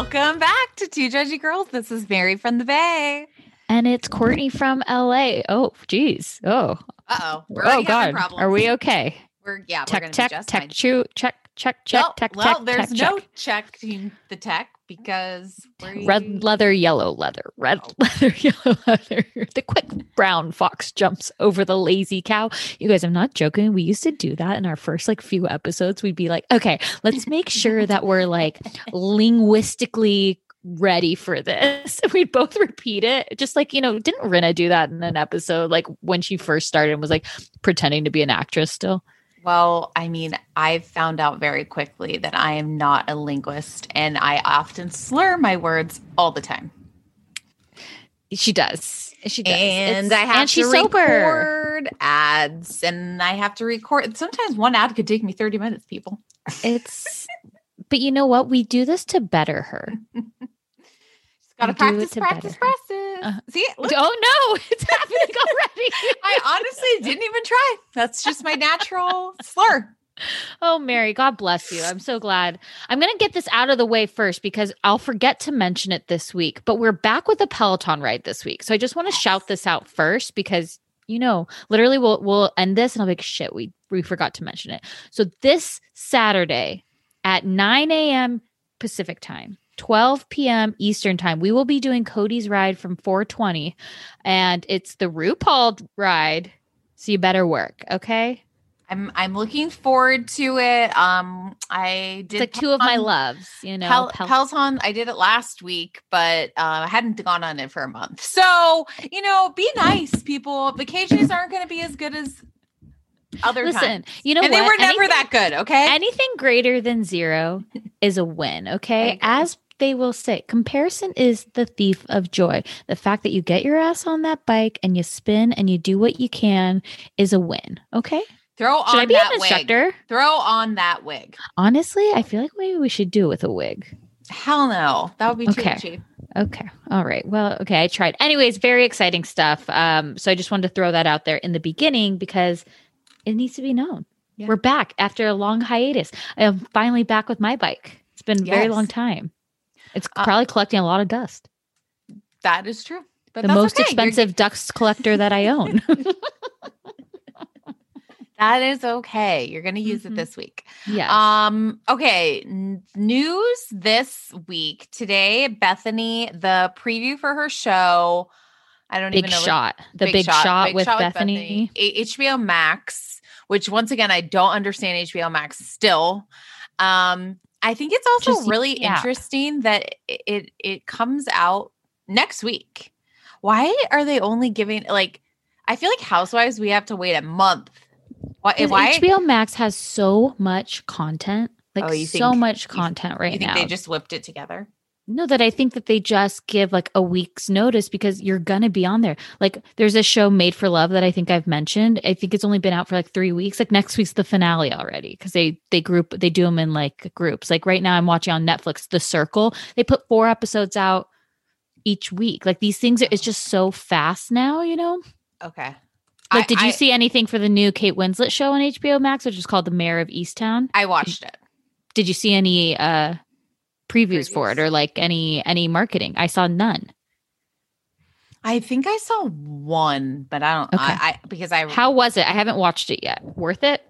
Welcome back to Two Judgy Girls. This is Mary from the Bay. And it's Courtney from LA. Oh, geez. Oh. Uh-oh. We're oh God. Are we okay? We're yeah, we're tech, be just tech, fine. chew, check, check, check, well, tech, well, tech, there's no check. checking the tech because Red leather, yellow leather, red Oh. leather, yellow leather. The quick brown fox jumps over the lazy cow. You guys, I'm not joking. We used to do that in our first like few episodes. We'd be like, okay, let's make sure that we're like linguistically ready for this. We'd both repeat it. Just like, you know, didn't Rinna do that in an episode like when she first started and was like pretending to be an actress still? Well, I mean, I've found out very quickly that I am not a linguist and I often slur my words all the time. She does. She does. And It's- I have and she's to sober. record ads and I have to record. Sometimes one ad could take me 30 minutes, people. It's but you know what? We do this to better her. Just got to We practice, practice, better. practice. Uh, See, look, Oh no, it's happening already. I honestly didn't even try. That's just my natural slur. Oh, Mary, God bless you. I'm so glad. I'm going to get this out of the way first because I'll forget to mention it this week. But we're back with a Peloton ride this week. So I just want to shout this out first because you know, literally we'll we'll end this and I'll be like, shit, we we forgot to mention it. So this Saturday at 9 a.m. Pacific time, 12 p.m. Eastern time, we will be doing Cody's ride from 420. And it's the RuPaul ride. So you better work, okay? I'm I'm looking forward to it. Um, I It's did like two of my loves, you know. Pel- Pel- Peloton. I did it last week, but uh, I hadn't gone on it for a month. So you know, be nice, people. Vacations aren't going to be as good as other Listen, times. you know and what? they were never Anything- that good. Okay. Anything greater than zero is a win, okay? As they will say, comparison is the thief of joy. The fact that you get your ass on that bike and you spin and you do what you can is a win, okay? Throw Should on I be that an wig. instructor? Throw on that wig. Honestly, I feel like maybe we should do it with a wig. Hell no, that would be too Okay. cheap. Okay. All right. Well, okay. I tried. Anyways, very exciting stuff. Um, so I just wanted to throw that out there in the beginning because it needs to be known. Yeah. We're back after a long hiatus. I am finally back with my bike. It's been a very long time. It's Uh, probably collecting a lot of dust. That is true. But the most okay. You're- expensive dust collector that I own. That is okay. You're going to use Mhm. it this week. yes. Um, okay. n- News this week. Today, Bethany, the preview for her show. I don't big even know. what- shot. The big, shot, Big with Shot Bethany. A- HBO Max, which once again, I don't understand HBO Max still. Um, I think it's also Just really app. interesting that it, it comes out next week. Why are they only giving like I feel like Housewives we have to wait a month Why? Why? HBO Max has so much content, like Oh, you so think- much you- content right you think now. they just whipped it together? No, that I think that they just give like a week's notice because you're gonna be on there. Like there's a show Made for Love that I think I've mentioned. I think it's only been out for like three weeks. Like next week's the finale already because they they group they do them in like groups. Like right now I'm watching on Netflix The Circle. They put four episodes out each week. Like these things are it's just so fast now, you know? Okay. Like I- did you I- see anything for the new Kate Winslet show on HBO Max, which is called The Mare of Easttown? I watched it. Did you see any uh previews, for it or like any any marketing? I saw none. I think I saw one, but I don't. Okay. I, I because I How was it? I haven't watched it yet. Worth it?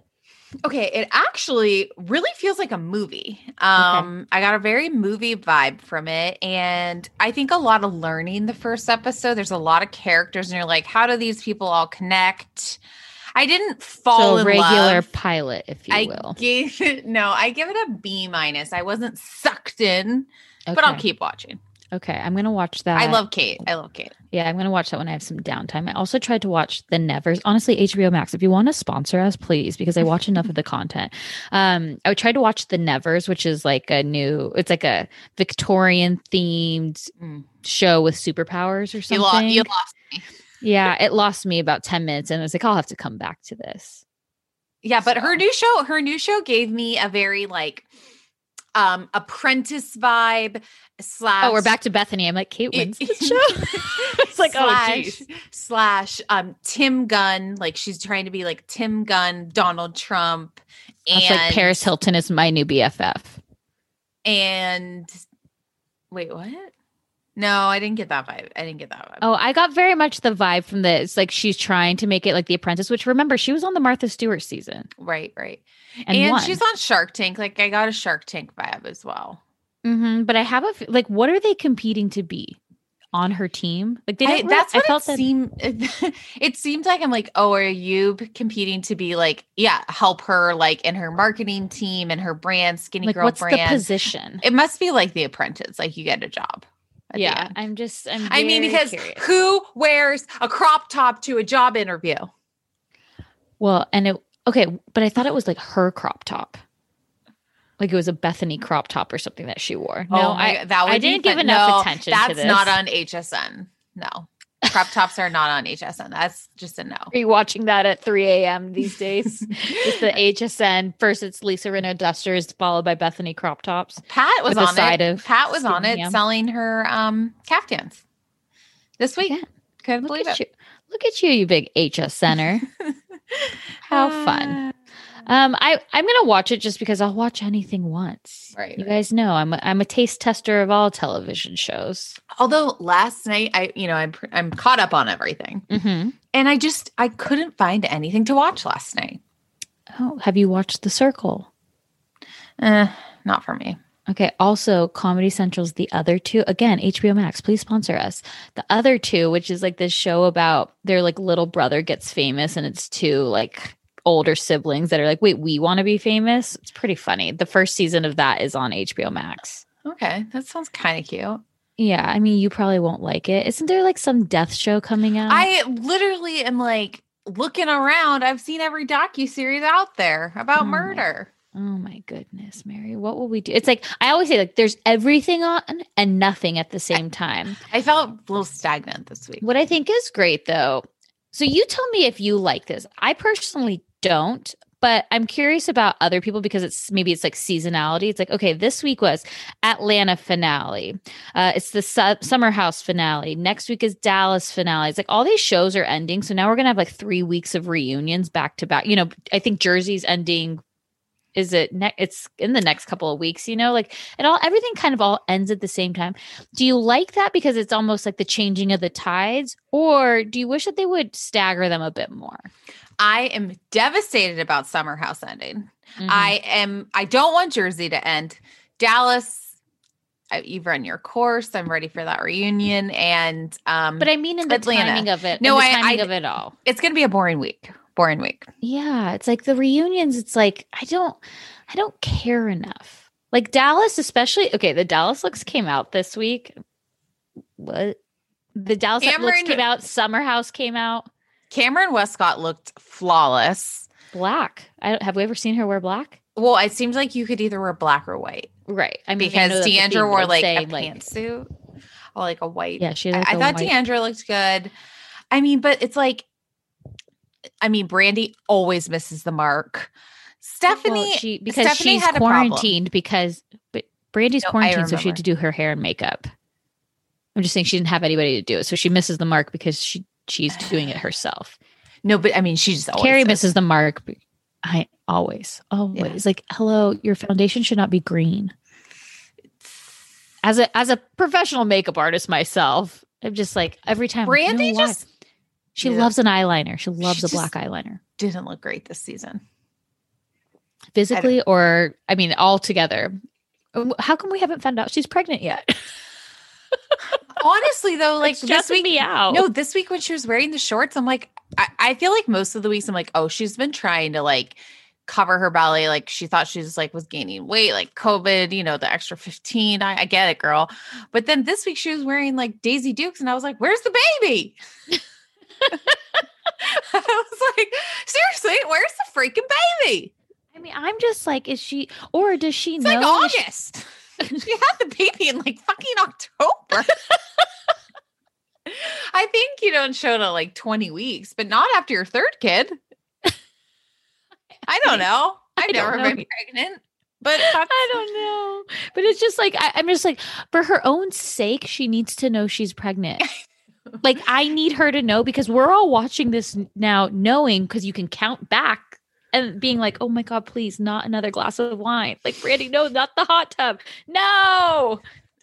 Okay, it actually really feels like a movie. Um, I got a very movie vibe from it, and I think a lot of learning the first episode. There's a lot of characters, and you're like, how do these people all connect? I didn't fall so in regular love. pilot, if you I will. gave it no, I give it a B minus. I wasn't sucked in, but I'll keep watching. Okay, I'm gonna watch that. I love Kate. I love Kate. Yeah, I'm gonna watch that when I have some downtime. I also tried to watch The Nevers. Honestly, HBO Max, if you want to sponsor us, please, because I watch enough of the content. Um, I tried to watch The Nevers, which is like a new. It's like a Victorian themed Mm. show with superpowers or You something. lost. You lost me. Yeah, it lost me about ten minutes, and I was like, I'll have to come back to this. Yeah, but her new show, her new show gave me a very like um apprentice vibe slash Oh, we're back to Bethany. I'm like, Kate wins this show. it's like, oh, slash, geez. slash um Tim Gunn. Like she's trying to be like Tim Gunn, Donald Trump, and like Paris Hilton is my new BFF. and wait, what? No, I didn't get that vibe. I didn't get that vibe. Oh, I got very much the vibe from this. Like she's trying to make it like The Apprentice, which remember she was on the Martha Stewart season right, right. and, And, she's on Shark Tank. Like I got a Shark Tank vibe as well. Mhm, But I have a like, what are they competing to be on her team? Like they I, don't. really- that's I what felt it that. seemed. It seemed like I'm like, oh, are you competing to be like, yeah, help her like in her marketing team and her brand, Skinny like, Girl what's brand. the position? It must be like The Apprentice, like you get a job. Yeah. I'm just. I'm. I mean, because curious. who wears a crop top to a job interview? well, and it okay, but I thought it was like her crop top. Like it was a Bethany crop top or something that she wore. No, Oh my I that I didn't give enough no, attention to That's not on HSN. No, crop tops are not on HSN. That's just a no. Are you watching that at 3 a.m. these days? it's the HSN. First, it's Lisa Rinna Dusters, followed by Bethany crop tops. Pat was on it. Pat was on it ham. selling her um caftans this week. Yeah. Couldn't Look believe at it. you. Look at you, you big HS center. How fun. Um, I, I'm gonna watch it just because I'll watch anything once. Right, You right. guys know I'm a, I'm a taste tester of all television shows. Although last night I, you know, I'm I'm caught up on everything, Mm-hmm. and I just I couldn't find anything to watch last night. Oh, have you watched The Circle? Eh, not for me. Okay. Also, Comedy Central's The Other Two. Again, HBO Max, please sponsor us. The Other Two, which is like this show about their like little brother gets famous and it's two like older siblings that are like, wait, we want to be famous. It's pretty funny. The first season of that is on HBO Max. Okay, that sounds kind of cute. Yeah. I mean, you probably won't like it. Isn't there like some death show coming out? I literally am like looking around. I've seen every docu series out there about Oh my murder. Oh my goodness, Mary. What will we do? It's like I always say like there's everything on and nothing at the same time. I felt a little stagnant this week. What I think is great though. So you tell me if you like this. I personally don't, but I'm curious about other people because it's maybe it's like seasonality. It's like okay, this week was Atlanta finale. Uh, it's the su- Summer House finale. Next week is Dallas finale. It's like all these shows are ending, so now we're gonna have like three weeks of reunions back to back. You know, I think Jersey's ending. Is it ne- it's in the next couple of weeks, you know, like it all everything kind of all ends at the same time. Do you like that because it's almost like the changing of the tides, or do you wish that they would stagger them a bit more? I am devastated about Summer House ending. Mhm. I am. I don't want Jersey to end. Dallas, you've run your course. I'm ready for that reunion, and um, but I mean in the Atlanta. timing of it. No, in the I- timing I- of it all. it's going to be a boring week. Boring week. Yeah, it's like the reunions. It's like I don't, I don't care enough. Like Dallas, especially. Okay, the Dallas looks came out this week. What? The Dallas looks Kameron- came out. Summer House came out. Kameron Westcott looked flawless. black. I don't, have we ever seen her wear black? Well, it seems like you could either wear black or white Right. I mean, because the D'Andra wore like a saying, like- pantsuit or like a white. Yeah, she. I, I a thought white- D'Andra looked good. I mean, but it's like, I mean, Brandi always misses the mark. Oh, Stephanie, Well, she because Stephanie she's had a quarantined because but Brandi's No, quarantined, so she had to do her hair and makeup. I'm just saying she didn't have anybody to do it, so she misses the mark because she she's doing it herself. no, but I mean, she just always Carrie misses the mark. I always, always like, hello, your foundation should not be green. As a as a professional makeup artist myself, I'm just like every time. like, you know Brandi just she Yeah. loves an eyeliner. She loves She a black eyeliner. didn't look great this season. physically or I mean all together. How come we haven't found out she's pregnant yet? Honestly, though, like It's this week, me out. no, this week when she was wearing the shorts, I'm like, I, I feel like most of the weeks I'm like, oh, she's been trying to like cover her belly, like she thought she was like was gaining weight, like COVID, you know, the extra 15. I, I get it, girl. But then this week she was wearing like Daisy Dukes, and I was like, where's the baby? I was like, seriously, where's the freaking baby? I mean, I'm just like, is she or does she It's know? like that she- August. she had the baby in like fucking October. I think you don't show to like 20 weeks, but not after your third kid. I don't know. I've I don't never know been pregnant, but I don't know, but it's just like I, I'm just like, for her own sake, she needs to know she's pregnant. Like I need her to know because we're all watching this now, knowing because you can count back and being like, oh my god, please, not another glass of wine. Like Brandi, no, not the hot tub, no,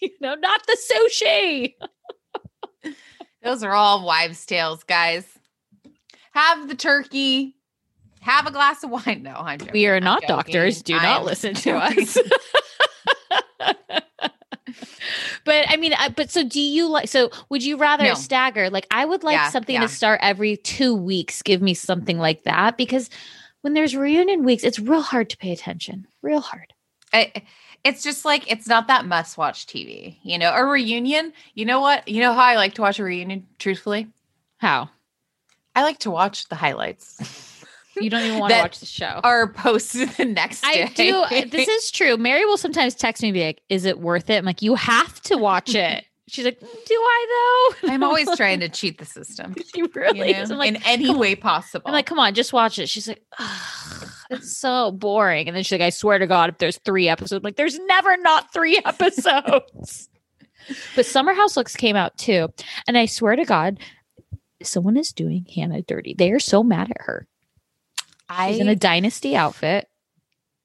you know, not the sushi. those are all wives' tales, guys. Have the turkey. Have a glass of wine. No, I'm joking. We are I'm not joking. doctors. Do not I'm listen to joking. us. But I mean, I, but so do you like? So would you rather No. stagger? Like, I would like Yeah, something yeah. to start every two weeks. Give me something like that because when there's reunion weeks, it's real hard to pay attention. Real hard. I, it's just like it's not that must watch TV, you know. A reunion, you know what? You know how I like to watch a reunion. Truthfully, How I like to watch the highlights you don't even want to watch the show. are posted the next day. I do. This is true. Mary will sometimes text me and be like, "Is it worth it?" I'm like, "You have to watch it." She's like, "Do I though?" I'm always trying to cheat the system, She really you is. know, I'm like, in any way possible. I'm like, come on, just watch it. She's like, "Ugh, it's so boring. And then she's like, I swear to God, if there's three episodes, I'm like, there's never not three episodes. but Summer House Looks came out too. And I swear to God, someone is doing Hannah dirty. They are so mad at her. I, She's in a dynasty outfit.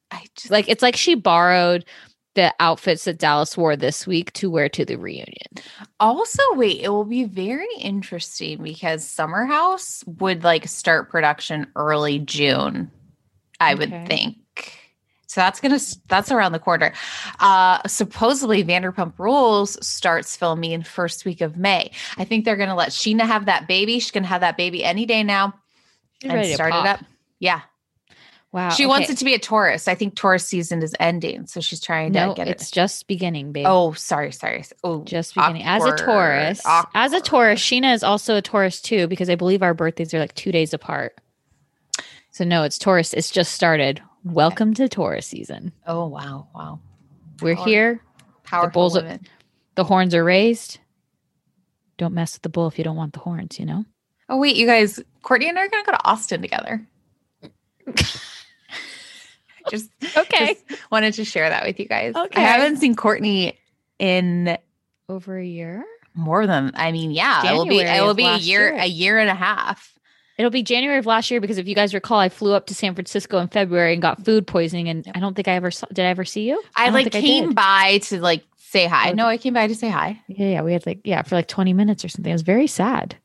I just Like it's like she borrowed the outfits that Dallas wore this week to wear to the reunion. Also, wait, it will be very interesting because Summer House would like start production early June, I Okay. would think. So that's gonna that's around the corner. Uh supposedly Vanderpump Rules starts filming in first week of May. I think they're gonna let Scheana have that baby. She's gonna have that baby any day now She's and ready to start pop. it up. Yeah. Wow. she wants it to be a Taurus. I think Taurus season is ending. So she's trying No, to get it. it's it. just beginning, babe. Oh, sorry, sorry. Oh, just beginning. As a awkward, Taurus, as a awkward. Taurus, Scheana is also a Taurus too, because I believe our birthdays are like two days apart. So no, it's Taurus. It's just started. Welcome to Taurus season. Oh wow, wow. We're Power- here. Powerful bulls are- The horns are raised. Don't mess with the bull if you don't want the horns. You know. Oh wait, you guys, Courtney and I are gonna go to Austin together. just Okay. just wanted to share that with you guys. Okay. I haven't seen Courtney in Over a year. more than I mean, yeah, it will be it will be a year, year. a year and a half. It'll be January of last year because if you guys recall, I flew up to San Francisco in February and got food poisoning, and I don't think I ever saw. Did I ever see you? I, don't like came did. by to like say hi. Okay. No, I came by to say hi. Yeah, yeah, we had like yeah for like twenty minutes or something. It was very sad.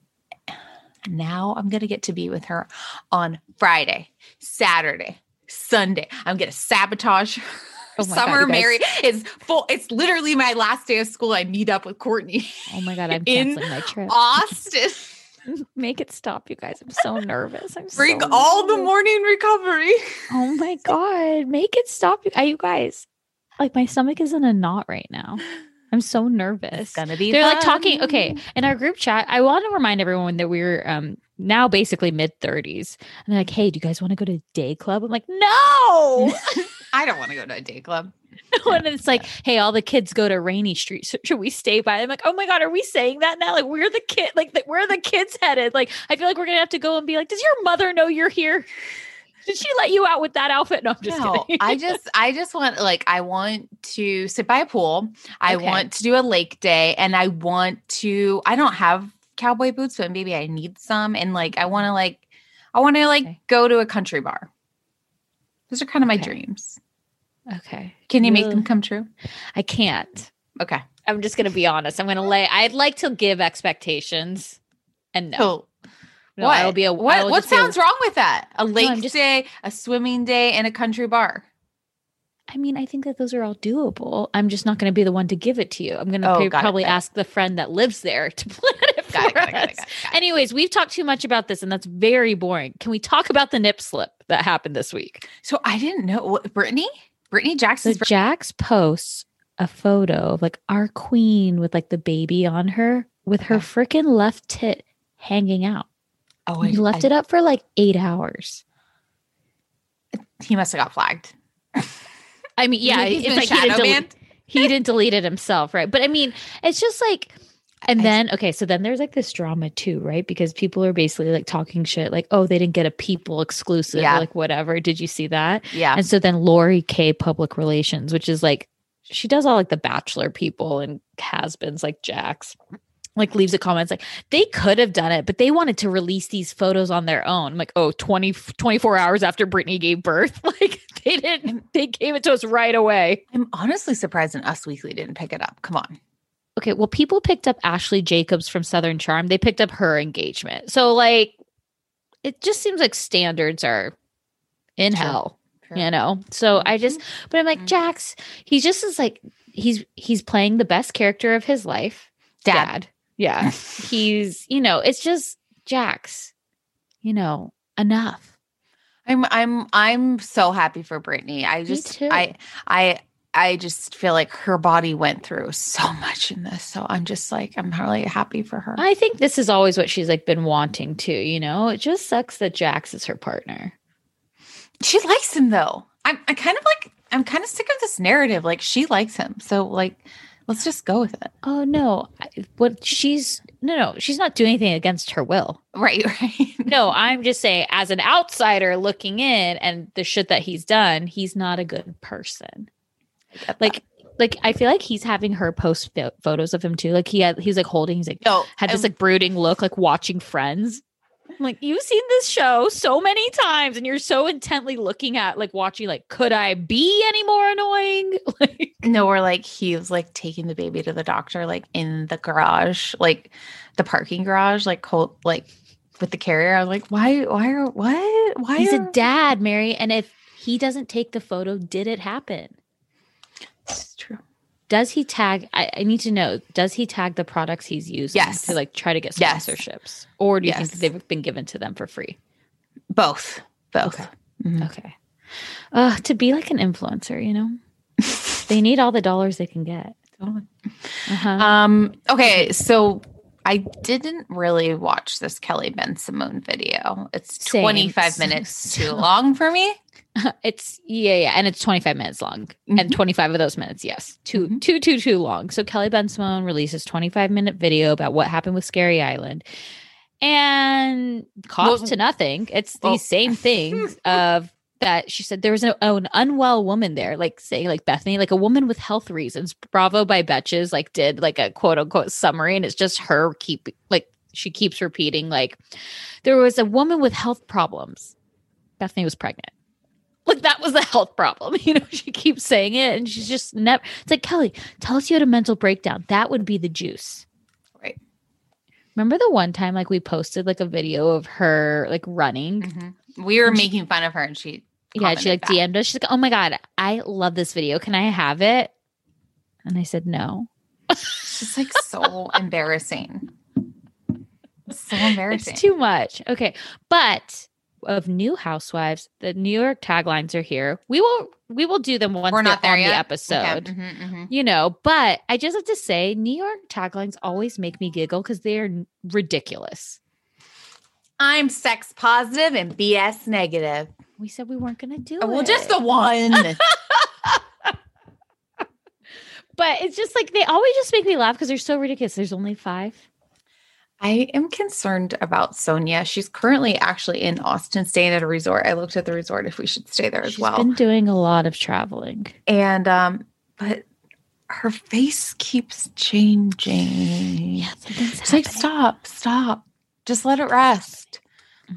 Now I'm gonna get to be with her on Friday, Saturday, Sunday. I'm gonna sabotage. Oh my God, Summer Mary is full. It's literally my last day of school. I meet up with Courtney Oh my god, I'm In canceling my trip. Austin. Make it stop, you guys. I'm so nervous. I'm Bring so all the morning recovery. Oh my god, make it stop, you, uh, you guys. Like my stomach is in a knot right now. I'm so nervous. It's gonna be. They're like talking. Okay, in our group chat, I want to remind everyone that we're um now basically mid 30s. And they're like, hey, do you guys want to go to a day club? I'm like, no. I don't want to go to a day club. and it's like, hey, all the kids go to Rainey Street. So should we stay by? I'm like, oh my God, are we saying that now? Like, where the kid, like, the, where are the kids headed? Like, I feel like we're going to have to go and be like, does your mother know you're here? Did she let you out with that outfit? No, I'm just no, kidding. I just I just want like I want to sit by a pool. I Okay. want to do a lake day and I want to I don't have cowboy boots, but maybe I need some and like I want to like I want to like Okay. go to a country bar. Those are kind of my Okay. dreams. okay. Can you make them come true? I can't. Okay. I'm just going to be honest. I'm going to lay, I'd like to give expectations. And no, So no what? I will be a, what what sounds wrong with that? A lake I'm just- day, a swimming day, and a country bar. I mean, I think that those are all doable. I'm just not going to be the one to give it to you. I'm going to Oh, probably it. ask the friend that lives there to plan it for Got it, got us. got got. Anyways, we've talked too much about this, and that's very boring. Can we talk about the nip slip that happened this week? So I didn't know what Brittany? Brittany So Jax posts a photo of like our queen with like the baby on her with her freaking left tit hanging out. Oh, he left it up for like eight hours. He must have got flagged. I mean, yeah, He's it's like he didn't, he didn't delete it himself, right? But I mean, it's just like, and I- then okay, so then there's like this drama too, right? Because people are basically like talking shit, like, oh, they didn't get a people exclusive, Yeah. like whatever. Did you see that? Yeah. And so then Lori K Public Relations, which is like she does all like the bachelor people and has-beens like Jax. Like leaves a comment like they could have done it, but they wanted to release these photos on their own. I'm like, oh, 20, 24 hours after Brittany gave birth. Like they didn't, they gave it to us right away. I'm honestly surprised an Us Weekly didn't pick it up. Come on. Okay, well, people picked up Ashley Jacobs from Southern Charm. They picked up her engagement. So like it just seems like standards are in True. hell. you know so i just but i'm like Mhm. jax he just is like he's he's playing the best character of his life Dad. Yeah he's you know it's just jax you know enough I'm I'm I'm so happy for Brittany. I just. I I I just feel like her body went through so much in this. So I'm just like I'm really happy for her. i think this is always what she's like been wanting to you know it just sucks that jax is her partner she likes him though. I'm I kind of like I'm kind of sick of this narrative. Like she likes him. So like let's just go with it. oh no I- what she's no no she's not doing anything against her will Right, right. no i'm just saying as an outsider looking in and the shit that he's done he's not a good person like like I feel like he's having her post pho- photos of him too. Like he had he's like holding he's like no, had this like brooding look like watching Friends. I'm like you've seen this show so many times and you're so intently looking at like watching like could I be any more annoying? Like No, or like he was like taking the baby to the doctor, like in the garage, like the parking garage, like cold like with the carrier. I was like, why, why are, what, why? he's a dad, Mary, and if he doesn't take the photo, did it happen? It's true. Does he tag? I, I need to know. Does he tag the products he's using Yes. to like try to get Yes. sponsorships, or do you Yes. think they've been given to them for free? Both, both. Okay. Mhm. Okay. Uh, to be like an influencer, you know, they need all the dollars they can get. Uh-huh. Um. Okay, so I didn't really watch this Kelly Bensimon video. It's Same. twenty five minutes too long for me. it's yeah, yeah, and it's 25 minutes long, and Mhm. 25 of those minutes, yes, too, Mhm. too, too, too long. So Kelly Bensimon releases 25 minute video about what happened with Scary Island, and cost Well- to nothing. It's well- these same things of that she said there was a, an unwell woman there, like saying like Bethany, like a woman with health reasons. Bravo by Betches like did like a quote unquote summary, and it's just her keep like she keeps repeating like there was a woman with health problems. Bethany was pregnant. Like that was the health problem. You know, she keeps saying it and she's just never it's like Kelly, tell us you had a mental breakdown. That would be the juice. Right. Remember the one time like we posted like a video of her like running? Mhm. We were making fun of her, and she Yeah, she like back. DM'd us. She's like, Oh my God, I love this video. Can I have it? And I said no. It's just like so embarrassing. So embarrassing. It's too much. Okay. But of new housewives, the New York taglines are here. We will we will do them once We're not they're there on yet. the episode. Okay. Mhm, mhm. you know but i just have to say new york taglines always make me giggle because they're ridiculous I'm sex positive and BS negative. We said we weren't going to do Oh, Well, just the one. but it's just like they always just make me laugh because they're so ridiculous. There's only five. I am concerned about Sonja. She's currently actually in Austin, staying at a resort. I looked at the resort if we should stay there as She's well. been doing a lot of traveling. and um, but her face keeps changing. something's It's like stop, stop. Just let it rest.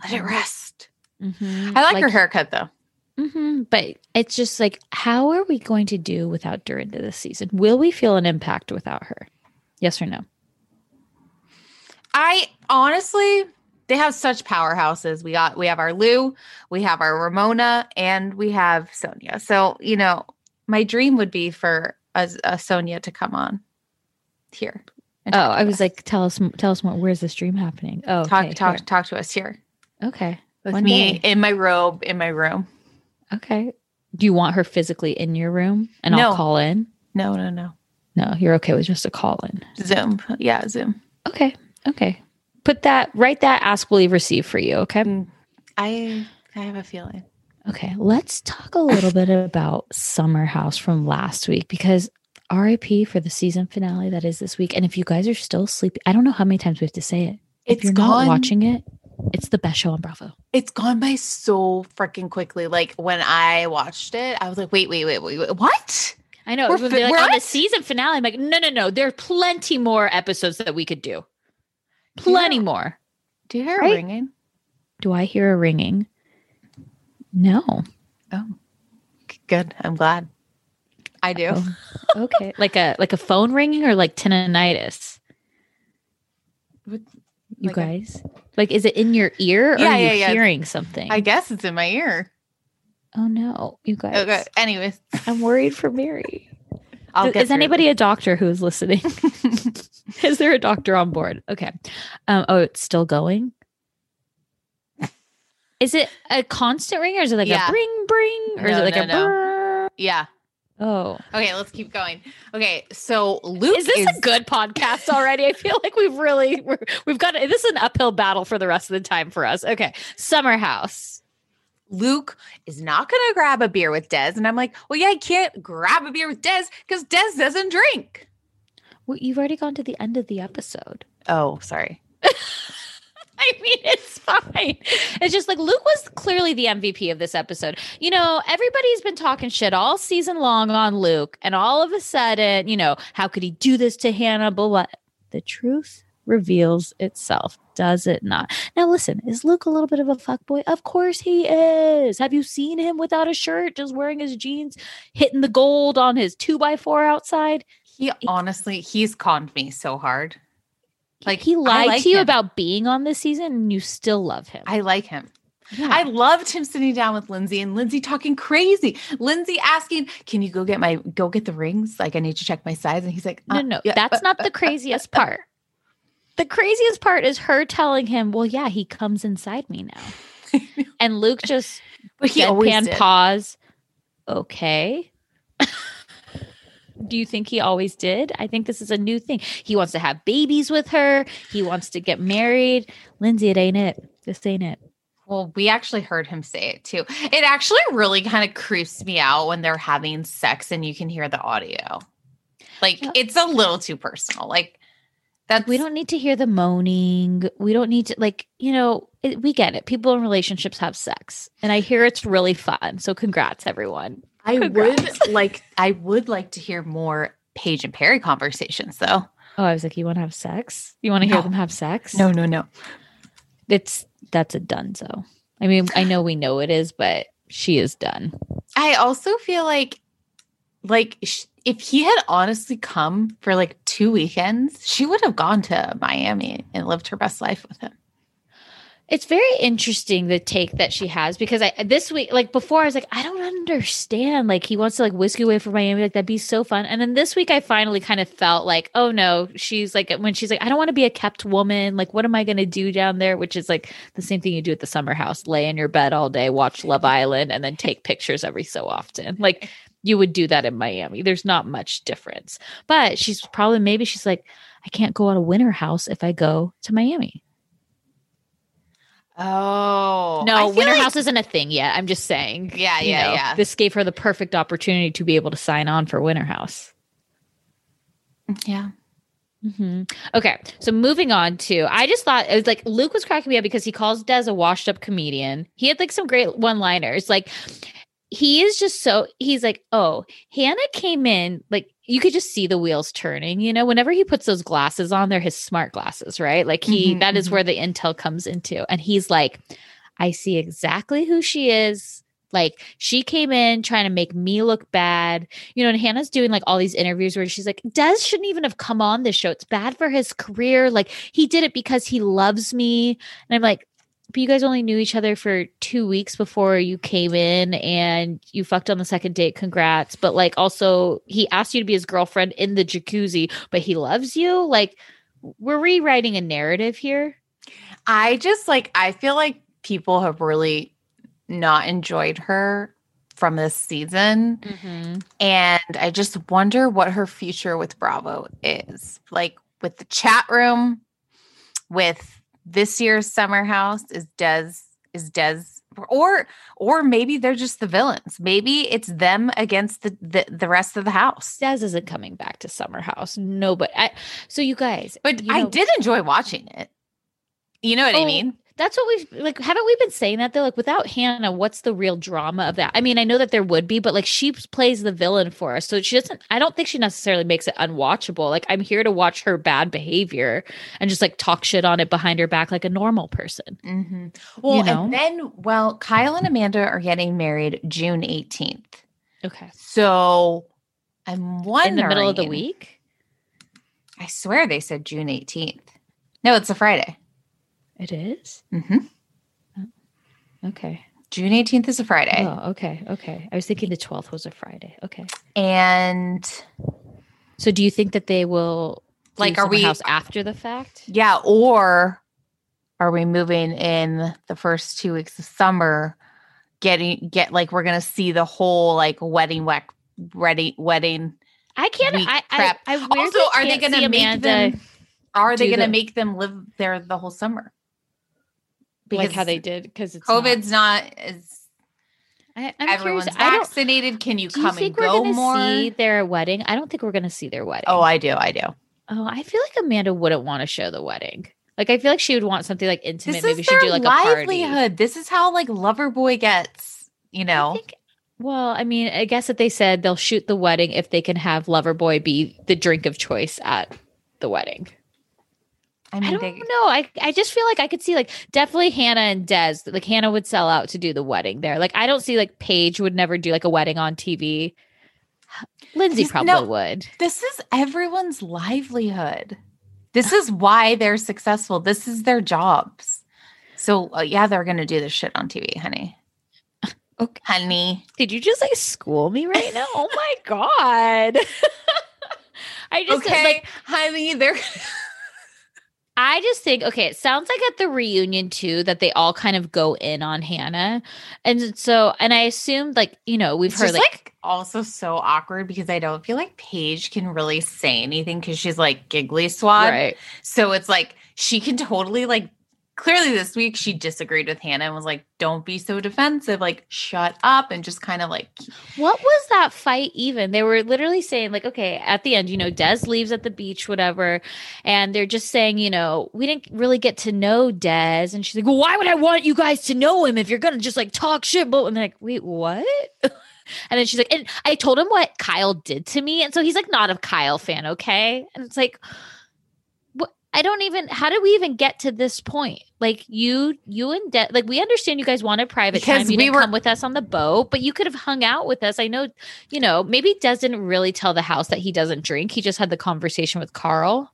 Let it Mhm. rest. Mhm. I like, her haircut though. hmm But it's just like, how are we going to do without Dorinda this season? Will we feel an impact without her? Yes or no? I honestly, they have such powerhouses. We got we have our Lou, we have our Ramona, and we have Sonja. So you know, my dream would be for a, a Sonja to come on here. Oh, I was us. like, tell us, tell us more. Where's this dream happening? Oh, talk okay, talk here. talk to us here Okay, with One me day. in my robe in my room. okay. Do you want her physically in your room and I'll call in? No, no, no. No, you're okay with just a call in. Zoom. Yeah, Zoom. Okay, okay. Put that, write that. Ask, believe, receive for you. Okay. Mm. I I have a feeling. Okay, let's talk a little bit about Summer House from last week because RIP for the season finale that is this week. And if you guys are still sleeping, I don't know how many times we have to say it. if It's you're gone. not watching it, it's the best show on Bravo. It's gone by so freaking quickly. Like when I watched it, I was like, wait, wait, wait, wait, wait. what? I know. We're it would fi- be like we're on the season finale. I'm like, no, no, no. There are plenty more episodes that we could do. Plenty Yeah. more. Do you hear Right? it ringing? Do I hear a ringing? No. Oh, good. I'm glad. I do. Oh, okay. like a like a phone ringing or like tinnitus? What- You like a- guys, like, is it in your ear or Yeah, are you yeah, yeah. hearing something? I guess it's in my ear. oh no, you guys! Okay. Anyways, I'm worried for Mary. I'll is anybody a doctor who is listening? is there a doctor on board? Okay. Um, oh, it's still going. Is it a constant ring or is it like Yeah. a bring bring or is it like no, a no. brrr? Yeah. Oh, Okay. Let's keep going. Okay. So Luke is this a good podcast already? I feel like we've really we're, we've got this is an uphill battle for the rest of the time for us. Okay, Summer House. Luke is not going to grab a beer with Des, and I'm like, well, yeah, I can't grab a beer with Des because Des doesn't drink. Well, you've already gone to the end of the episode. Oh, sorry. I mean, it's fine. It's just like Luke was clearly the MVP of this episode. You know, everybody's been talking shit all season long on Luke, and all of a sudden, you know, how could he do this to Hannah? But what the truth reveals itself, does it not? Now, listen, is Luke a little bit of a fuckboy? Of course he is. Have you seen him without a shirt, just wearing his jeans, hitting the gold on his two by four outside? He honestly, he's conned me so hard. Like he lied like to you him. about being on this season, and you still love him. I like him. Yeah. I loved him sitting down with Lindsay and Lindsay talking crazy. Lindsay asking, "Can you go get my go get the rings? Like I need to check my size." And he's like, No, uh, no, yeah, that's uh, not uh, the craziest part. The craziest part is her telling him, "Well, yeah, he comes inside me now," and Luke just But he always did. pause. Okay. Do you think he always did? I think this is a new thing. He wants to have babies with her. He wants to get married. Lindsay, it ain't it. This ain't it. Well, we actually heard him say it too. It actually really kind of creeps me out when they're having sex and you can hear the audio. Like Yeah. it's a little too personal. Like that's We don't need to hear the moaning. We don't need to, like, you know, it, we get it. People in relationships have sex, and I hear it's really fun. So, congrats, everyone. I Congrats. would like I would like to hear more Paige and Perry conversations though. Oh, I was like, you want to have sex? You want to hear No. them have sex? No, no, no. it's that's a done. So, I mean, I know we know it is, but she is done. I also feel like like if he had honestly come for like two weekends, she would have gone to Miami and lived her best life with him. It's very interesting the take that she has because I this week, like before, I was like, I don't understand. Like he wants to like whisk away from Miami, like that'd be so fun. And then this week, I finally kind of felt like, oh no, she's like when she's like, I don't want to be a kept woman. Like, what am I to do down there? Which is like the same thing you do at the summer house: lay in your bed all day, watch Love Island, and then take pictures every so often. Like you would do that in Miami. There's not much difference. But she's probably maybe she's like, I can't go on a winter house if I go to Miami. Oh No, Winter House isn't a thing yet. I'm just saying. Yeah, yeah, yeah. This gave her the perfect opportunity to be able to sign on for Winter House. Yeah. Mm-hmm. Okay, so moving on to, I just thought it was like Luke was cracking me up because he calls Des a washed up comedian. He had like some great one liners. Like, he is just so, he's like, oh, Hannah came in, like, you could just see the wheels turning, you know, whenever he puts those glasses on, they're his smart glasses, right? Like, he, Mhm, that is mhm. where the intel comes into. And he's like, I see exactly who she is. Like she came in trying to make me look bad. You know, and Hannah's doing like all these interviews where she's like, Des shouldn't even have come on this show. It's bad for his career. Like he did it because he loves me. And I'm like, but you guys only knew each other for two weeks before you came in and you fucked on the second date. Congrats. But like also he asked you to be his girlfriend in the jacuzzi, but he loves you. Like we're rewriting a narrative here. I just like I feel like people have really not enjoyed her from this season. Mm-hmm. And I just wonder what her future with Bravo is. Like with the chat room, with this year's summer house, is Des is Des or or maybe they're just the villains. Maybe it's them against the the, the rest of the house. Des isn't coming back to Summer House. No, but I, so you guys, But you I know- did enjoy watching it. You know what I Oh, mean? That's what we've like. Haven't we been saying that though? Like without Hannah, what's the real drama of that? I mean, I know that there would be, but like she plays the villain for us, so she doesn't. I don't think she necessarily makes it unwatchable. Like I'm here to watch her bad behavior and just like talk shit on it behind her back like a normal person. Mm-hmm. Well, know? and then, well, Kyle and Amanda are getting married June 18th. Okay, So I'm wondering. in the middle of the week. I swear they said June 18th. No, it's a Friday. It is Mm-hmm. okay. June 18th is a Friday. Oh, okay, okay. I was thinking the 12th was a Friday. Okay. And So do you think that they will Like, are we- House after the fact? yeah, or are we moving in the first two weeks of summer? Getting get like we're gonna see the whole like wedding wec ready wedding. I can't. I, I. I Also, are they can't gonna make Amanda them Are they gonna the- make them live there the whole summer? Like how they did because it's COVID's not, as Not, I, I'm everyone's curious. Vaccinated. Can you Do you come and think we're go more? see their wedding? I don't think we're gonna see their wedding. Oh, I do. I do. oh, I feel like Amanda wouldn't want to show the wedding. Like I feel like she would want something like intimate. This Maybe she'd do like a party. livelihood. This is how like lover boy gets. You I know, think- well, I mean, I guess that they said they'll shoot the wedding if they can have lover boy be the drink of choice at the wedding. I I don't they, know. I I just feel like I could see like definitely Hannah and Des. Like Hannah would sell out to do the wedding there. Like I don't see like Paige would never do like a wedding on TV. Lindsay probably no. would. this is everyone's livelihood. This is why they're successful. This is their jobs. So uh, yeah, they're gonna do this shit on TV, honey. Okay. Honey, Did you just like school me right now? oh my god. I just okay, like honey, they're I just think okay, it sounds like at the reunion too that they all kind of go in on Hannah. And so and I assumed like, you know, we've It's heard like, like, also so awkward because I don't feel like Paige can really say anything because she's like Giggly Squad. right. So it's like she can totally like clearly this week she disagreed with Hannah and was like, don't be so defensive, like shut up and just kind of like What was that fight even? They were literally saying, like, okay, at the end, you know, Des leaves at the beach, whatever. And they're just saying, you know, we didn't really get to know Des. And she's like, well, why would I want you guys to know him if you're to just like talk shit? But I'm like, wait, what? and then she's like, and I told him what Kyle did to me. And so he's like, not a Kyle fan, okay? And it's like? I don't even, how did we even get to this point? Like you, you and Des, like we understand you guys wanted private Because time. You we didn't were- come with us on the boat, but you could have hung out with us. I know you know, maybe Des didn't really tell the house that he doesn't drink. He just had the conversation with Carl.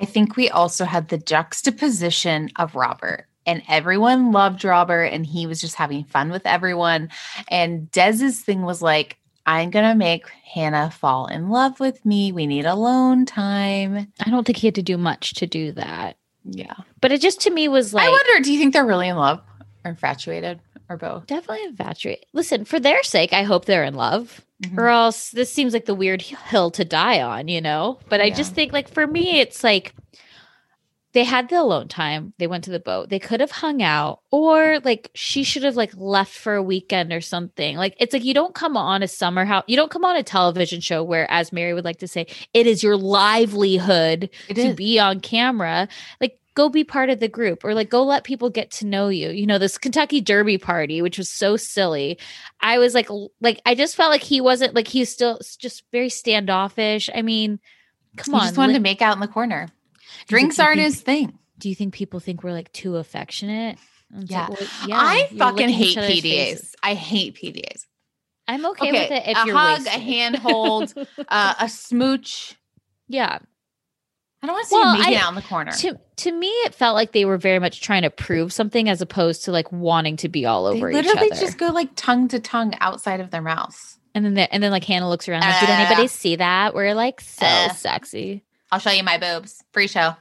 I think we also had the juxtaposition of Robert. And everyone loved Robert and he was just having fun with everyone. And Des's thing was like, I'm gonna make Hannah fall in love with me. We need alone time. I don't think he had to do much to do that. Yeah. But it just to me was like I wonder, do you think they're really in love or infatuated or both? definitely infatuated. Listen, for their sake, I hope they're in love. Mhm. Or else this seems like the weird hill to die on, you know? But I Yeah. just think like for me, it's like they had the alone time. They went to the boat. They could have hung out, or like she should have like left for a weekend or something. Like it's like you don't come on a summer house, you don't come on a television show where, as Mary would like to say, it is your livelihood It to is. be on camera. Like go be part of the group, or like go let people get to know you. You know, this Kentucky Derby party, which was so silly. I was like, like I just felt like he wasn't like he's still just very standoffish. I mean, come he on, just wanted li- to make out in the corner. Drinks aren't his thing. do you think people think we're like too affectionate? Yeah. like, well, yeah, I fucking hate PDAs. faces. I hate PDAs. I'm okay, Okay, with it if a you're hug, a wasted. handhold, uh, a smooch. yeah. I don't want to see Well, him making I- out in the corner. To to me, it felt like they were very much trying to prove something as opposed to like wanting to be all over each literally just go like tongue to tongue outside of their mouths. and then they, and then like Hannah looks around like, did Uh, anybody see that? We're like so uh. sexy. I'll show you my boobs. Free show.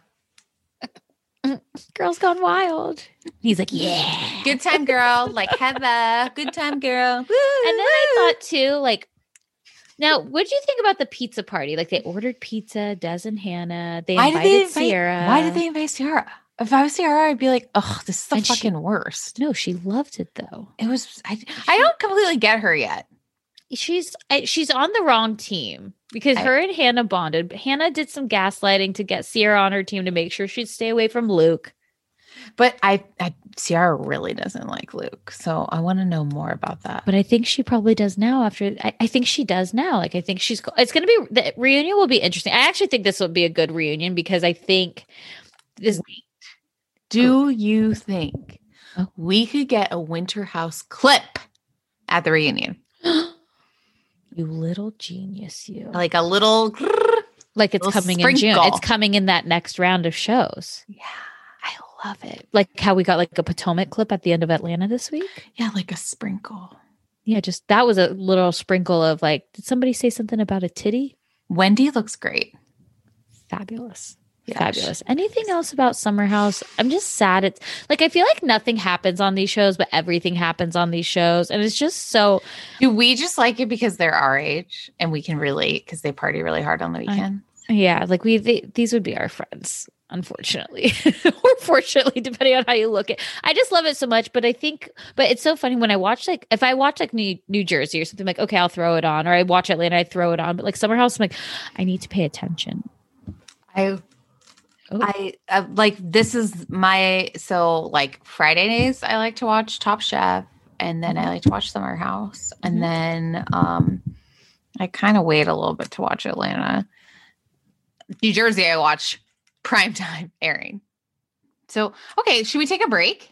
Girls gone wild. He's like, yeah. Good time, girl. Like Heather. Good time, girl. And then I thought too, like, now, what do you think about the pizza party? Like, they ordered pizza, Des and Hannah. They why invited did they invite, Ciara. Why did they invite Ciara? If I was Ciara, I'd be like, "Oh, this is the And she- fucking worst." No, she loved it though. It was. I. I don't completely get her yet. She's eh, she's on the wrong team because I- her and Hannah bonded. Hannah did some gaslighting to get Ciara on her team to make sure she'd stay away from Luke. But I, I Ciara really doesn't like Luke, so I want to know more about that. But I think she probably does now. After I, I think she does now. Like I think she's. It's going to be the reunion will be interesting. I actually think this will be a good reunion because I think this. Do oh. you think Oh. we could get a Winter House clip at the reunion, You little genius, you. like a little? Like it's little coming in June. It's coming in that next round of shows. Yeah, I love it. Like how we got like a Potomac clip at the end of Atlanta this week. Yeah, like a sprinkle. Yeah, just that was a little sprinkle of like, did somebody say something about a titty? Wendy looks great. Fabulous. Yeah, Fabulous. Anything else about Summer House? I'm just sad. It's like I feel like nothing happens on these shows, but everything happens on these shows. And it's just so Do we just like it because they're our age and we can relate because they party really hard on the weekend? yeah, like we they, these would be our friends, unfortunately. or fortunately, depending on how you look at I just love it so much. But I think but it's so funny when I watch like if I watch like New New Jersey or something like, okay, I'll throw it on, or I watch Atlanta, I throw it on. But like Summer House, I'm like, I need to pay attention. I Oh. I uh, like this is my so like Friday days I like to watch Top Chef and then I like to watch Summer House and Mhm. then um I kind of wait a little bit to watch Atlanta. New Jersey I watch primetime airing. So okay, should we take a break?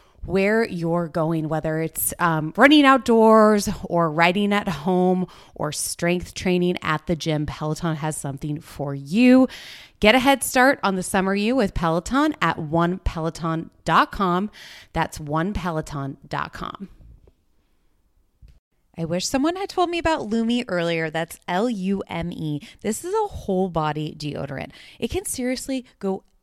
where you're going, whether it's um, running outdoors or riding at home or strength training at the gym, Peloton has something for you. Get a head start on the summer you with Peloton at onepeloton.com. That's onepeloton.com. I wish someone had told me about Lume earlier. That's L U M E. This is a whole body deodorant. It can seriously go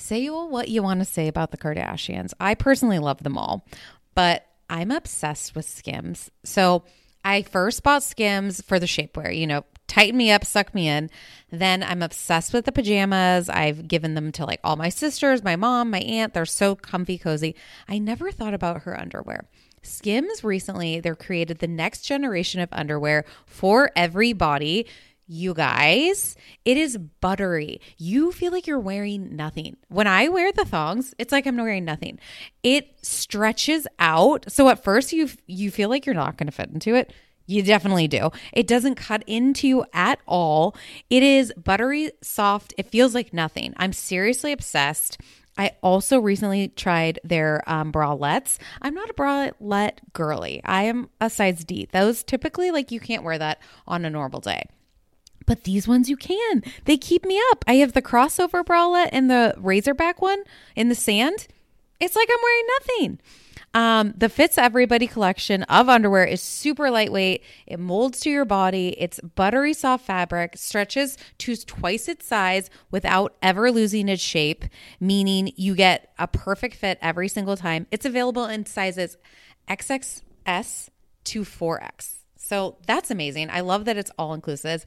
Say what you want to say about the Kardashians. I personally love them all, but I'm obsessed with Skims. So I first bought Skims for the shapewear, you know, tighten me up, suck me in. Then I'm obsessed with the pajamas. I've given them to like all my sisters, my mom, my aunt. They're so comfy, cozy. I never thought about her underwear. Skims recently, they're created the next generation of underwear for every body you guys, it is buttery. You feel like you're wearing nothing. When I wear the thongs, it's like I'm wearing nothing. It stretches out. So at first you you feel like you're not going to fit into it. You definitely do. It doesn't cut into you at all. It is buttery soft. It feels like nothing. I'm seriously obsessed. I also recently tried their um, bralettes. I'm not a bralette girly. I am a size D. Those typically, like, you can't wear that on a normal day. But these ones you can. They keep me up. I have the crossover bralette and the razorback one in the sand. It's like I'm wearing nothing. Um, the Fits Everybody collection of underwear is super lightweight. It molds to your body. It's buttery soft fabric, stretches to twice its size without ever losing its shape, meaning you get a perfect fit every single time. It's available in sizes XXS to 4X. So that's amazing. I love that it's all inclusive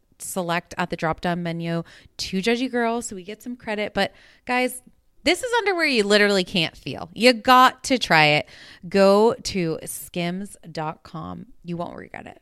select at the drop down menu to Judgy Girl so we get some credit. But guys, this is underwear you literally can't feel. You got to try it. Go to skims.com. You won't regret it.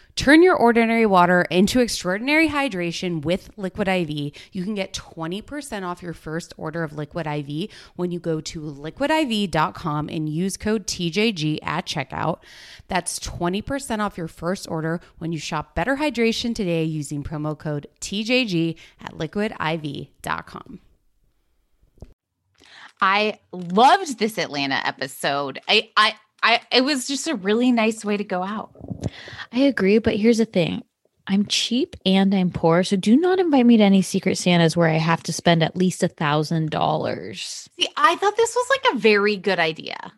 Turn your ordinary water into extraordinary hydration with Liquid IV. You can get 20% off your first order of Liquid IV when you go to liquidiv.com and use code TJG at checkout. That's 20% off your first order when you shop Better Hydration today using promo code TJG at liquidiv.com. I loved this Atlanta episode. I, I, I, it was just a really nice way to go out. I agree, but here's the thing. I'm cheap and I'm poor, so do not invite me to any secret Santas where I have to spend at least a thousand dollars. See, I thought this was like a very good idea.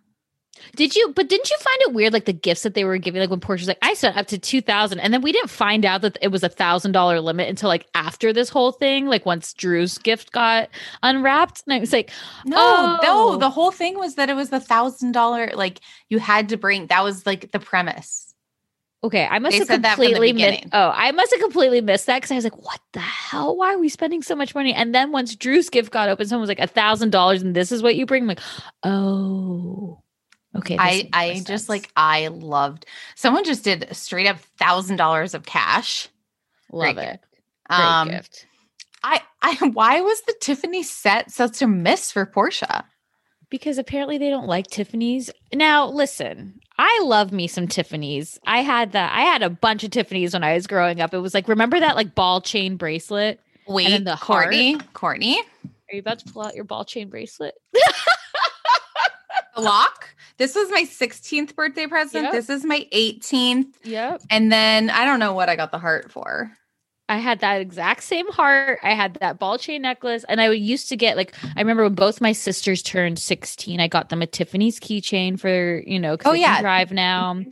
Did you? But didn't you find it weird, like the gifts that they were giving? Like when Porsha's like, I spent up to two thousand, and then we didn't find out that it was a thousand dollar limit until like after this whole thing. Like once Drew's gift got unwrapped, and I was like, No, oh. no, the whole thing was that it was the thousand dollar. Like you had to bring. That was like the premise. Okay, I must They have said that from the completely missed. Oh, I must have completely missed that because I was like, "What the hell? Why are we spending so much money?" And then once Drew's gift got open, someone was like, "A thousand dollars, and this is what you bring." I'm like, "Oh, okay." I, I just like I loved. Someone just did straight up thousand dollars of cash. love great it. Great Um, gift I, I, why was the Tiffany set such a miss for Porsha? because apparently they don't like Tiffany's. Now, listen, I love me some Tiffany's. I had the I had a bunch of Tiffany's when I was growing up. It was like, remember that like ball chain bracelet? Wait, then the heart? Courtney, Courtney, Are you about to pull out your ball chain bracelet? the lock. This was my 16th birthday present. Yep. This is my 18th. yep. And then I don't know what I got the heart for. I had that exact same heart. I had that ball chain necklace, and I used to get like I remember when both my sisters turned sixteen. I got them a Tiffany's keychain for you know. Oh, yeah. drive now.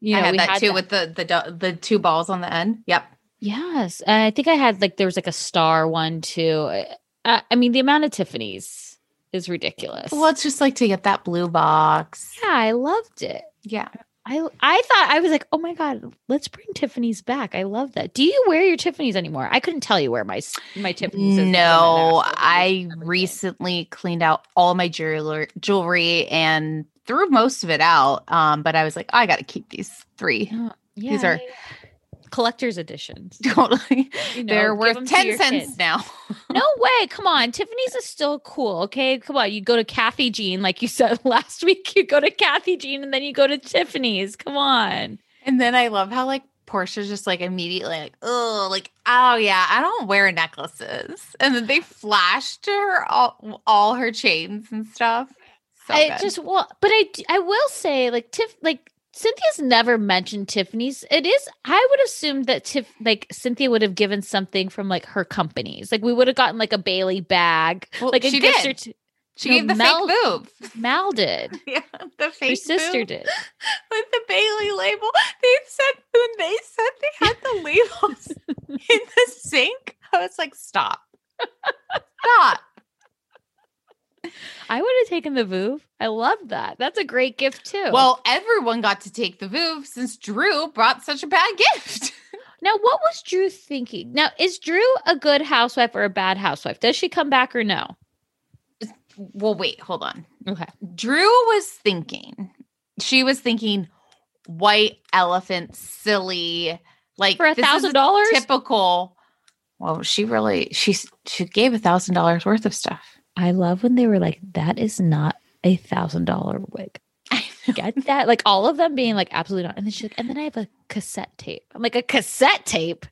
You I know, had we that too that- with the the the two balls on the end. Yep. yes. And I think I had like there was like a star one too. Uh, I mean, the amount of Tiffany's is ridiculous. Well, it's just like to get that blue box. yeah, I loved it. Yeah. I I thought I was like, oh my god, let's bring Tiffany's back. I love that. Do you wear your Tiffany's anymore? I couldn't tell you where my my Tiffany's. is because I'm No. I recently cleaned out all my jewelry jewelry and threw most of it out. Um, but I was like, I got to keep these three. Oh, yeah, These are- yeah, yeah. Collector's editions. Totally, You know, they're worth 'em to ten cents kids. now. No way. Come on. Tiffany's is still cool. Okay. Come on. You go to Kathy Jean, like you said last week. You go to Kathy Jean and then you go to Tiffany's. Come on. And then I love how like Porsha's just like immediately like, oh, like, oh yeah, I don't wear necklaces. And then they flash to her all, all her chains and stuff. So I good. just well, but I I will say like Tiff like Cynthia's never mentioned Tiffany's. It is I would assume that Tiff like Cynthia would have given something from like her companies. Like we would have gotten like a Bailey bag, Well, like she did. she no, gave the Mel- fake boob. Mal did. Yeah, the fake Her sister did. with the Bailey label. They said when they said they had the labels in the sink, I was like, stop. Stop. I would have taken the Voov. I love that. That's a great gift too. Well, everyone got to take the Voov since Drew brought such a bad gift. now what was Drew thinking? Now, is Drew a good housewife or a bad housewife? Does she come back or no? well, wait, hold on. Okay. Drew was thinking, she was thinking white elephant, silly, like For a thousand dollars? Typical. Well, she really she she gave a thousand dollars worth of stuff. I love when they were like, that is not a thousand dollar wig. I get that? Like all of them being like, absolutely not. And then she's like, and then I have a cassette tape. I'm like, a cassette tape?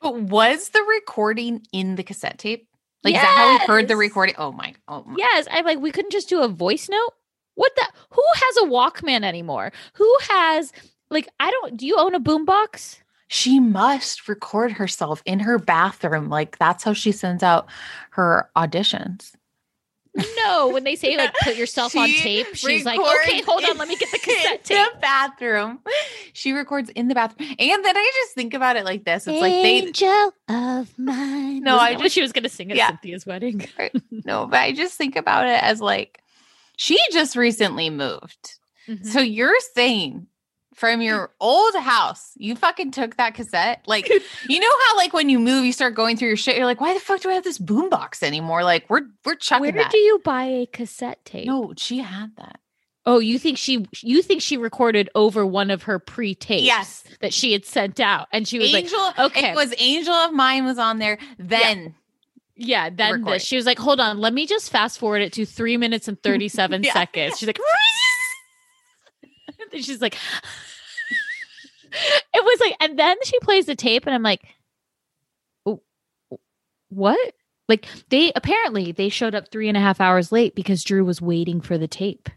But was the recording in the cassette tape? Like is that how we heard the recording? Oh my! Oh my! Yes. I'm like, we couldn't just do a voice note? What the? Who has a Walkman anymore? Who has, like, I don't, do you own a boombox? She must record herself in her bathroom. Like that's how she sends out her auditions. No, when they say like put yourself on tape, she's like, okay, hold on, let me get the cassette in tape. the bathroom. She records in the bathroom, and then I just think about it like this: it's like they Angel of mine. No, Wasn't I just- she was gonna sing at yeah. Cynthia's wedding. no, but I just think about it as like she just recently moved. Mm-hmm. So you're saying from your old house, you fucking took that cassette? Like, you know how like when you move, you start going through your shit. You're like, why the fuck do I have this boombox anymore? Like, we're we're chucking Where that. do you buy a cassette tape? no, she had that. Oh, you think she you think she recorded over one of her pre-tapes Yes. that she had sent out and she was Angel, like, okay. it was Angel of Mine was on there. Then yeah, then recording. this. She was like, hold on, let me just fast forward it to three minutes and 37 Yeah. seconds. She's like, and she's like, it was like, and then she plays the tape, and I'm like, what? Like they apparently they showed up three and a half hours late because Drew was waiting for the tape.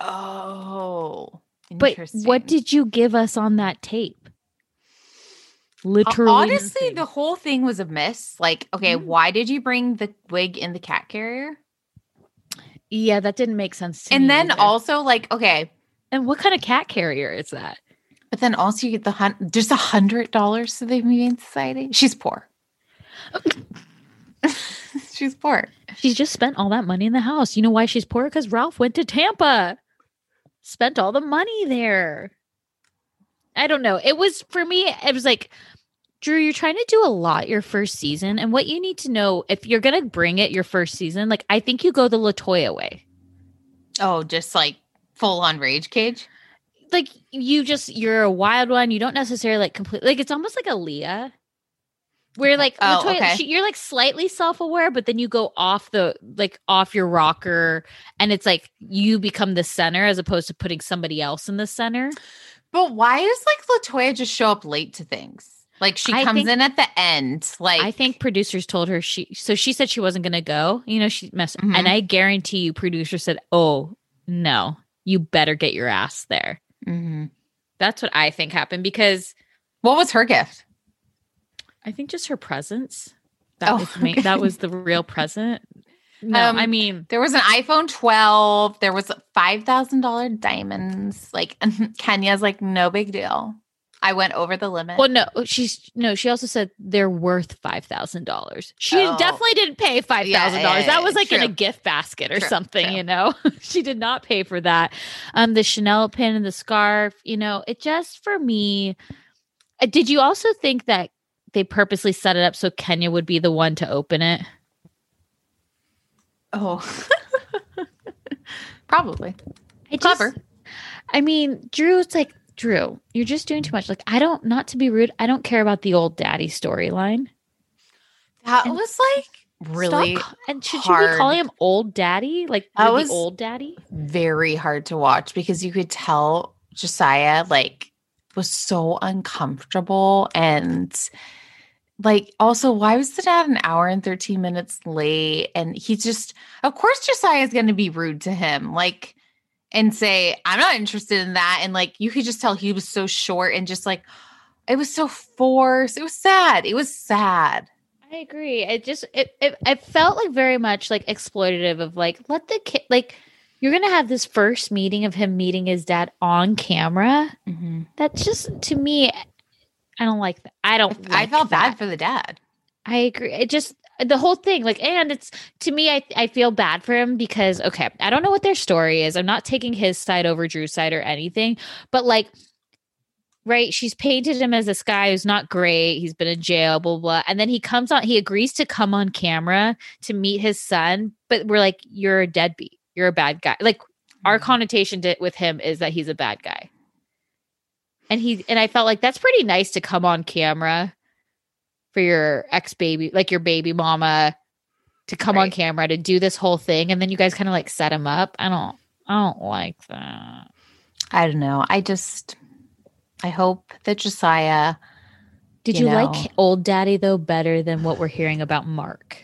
oh, But what did you give us on that tape? Literally, honestly nothing. the whole thing was a miss. Like, okay, Mm. why did you bring the wig in the cat carrier? yeah, that didn't make sense to me. And then either. also like, okay, and what kind of cat carrier is that? but then also you get the hun- just a hundred dollars to the Humane Society. She's poor. She's poor. She's just spent all that money in the house. You know why she's poor? Because Ralph went to Tampa, spent all the money there. I don't know. It was for me, it was like, Drew, you're trying to do a lot your first season. And what you need to know if you're going to bring it your first season, like, I think you go the Latoya way. Oh, just like full on rage cage. Like, you just, you're a wild one. You don't necessarily like completely, like, it's almost like a Leah. Where like Oh, Latoya, okay. she, you're like slightly self-aware, but then you go off the like off your rocker, and it's like you become the center as opposed to putting somebody else in the center. But why does like Latoya just show up late to things? Like she comes think- in at the end. Like I think producers told her she so she said she wasn't gonna go. You know, she messed Mhm. and I guarantee you producer said, Oh no, you better get your ass there. Mhm. That's what I think happened because what was her gift? I think just her presence. That Oh, was the main, okay. that was the real present. No, Um, I mean There was an iPhone 12. There was five thousand dollar diamonds. Like Kenya's like no big deal. I went over the limit. Well, no, she's no. She also said they're worth five thousand dollars. She Oh. definitely didn't pay five thousand Yeah, dollars. that was yeah, like in a gift basket or True, something. true. You know, she did not pay for that. Um, the Chanel pin and the scarf. You know, it just for me. Uh, Did you also think that they purposely set it up so Kenya would be the one to open it? oh, probably. I just, Clever. I mean, Drew's like Drew. You're just doing too much. Like I don't. Not to be rude, I don't care about the old daddy storyline. That And- was like really Stop and should you be calling him old daddy? Like That was- old daddy? very hard to watch because you could tell Josiah like was so uncomfortable and like also why was the dad an hour and 13 minutes late and he just of course Josiah is going to be rude to him like and say I'm not interested in that and like you could just tell he was so short and just like it was so forced it was sad it was sad I agree. It just it, it it felt like very much like exploitative of like let the kid like you're gonna have this first meeting of him meeting his dad on camera. Mm-hmm. That's just to me, I don't like that. I don't. I like felt bad for the dad I agree. It just the whole thing like and it's to me I, I feel bad for him because okay i don't know what their story is. I'm not taking his side over drew's side or anything but like right she's painted him as this guy who's not great. He's been in jail blah blah and then he comes on he agrees to come on camera to meet his son but we're like you're a deadbeat. You're a bad guy. Like our mm-hmm. connotation to, with him is that he's a bad guy. And he and i felt like that's pretty nice to come on camera for your ex baby, like your baby mama, to come on camera to do this whole thing, and then you guys kind of like set him up. I don't, I don't like that. I don't know. I just, I hope that Josiah. Did You you, know. like old daddy though better than what we're hearing about Mark?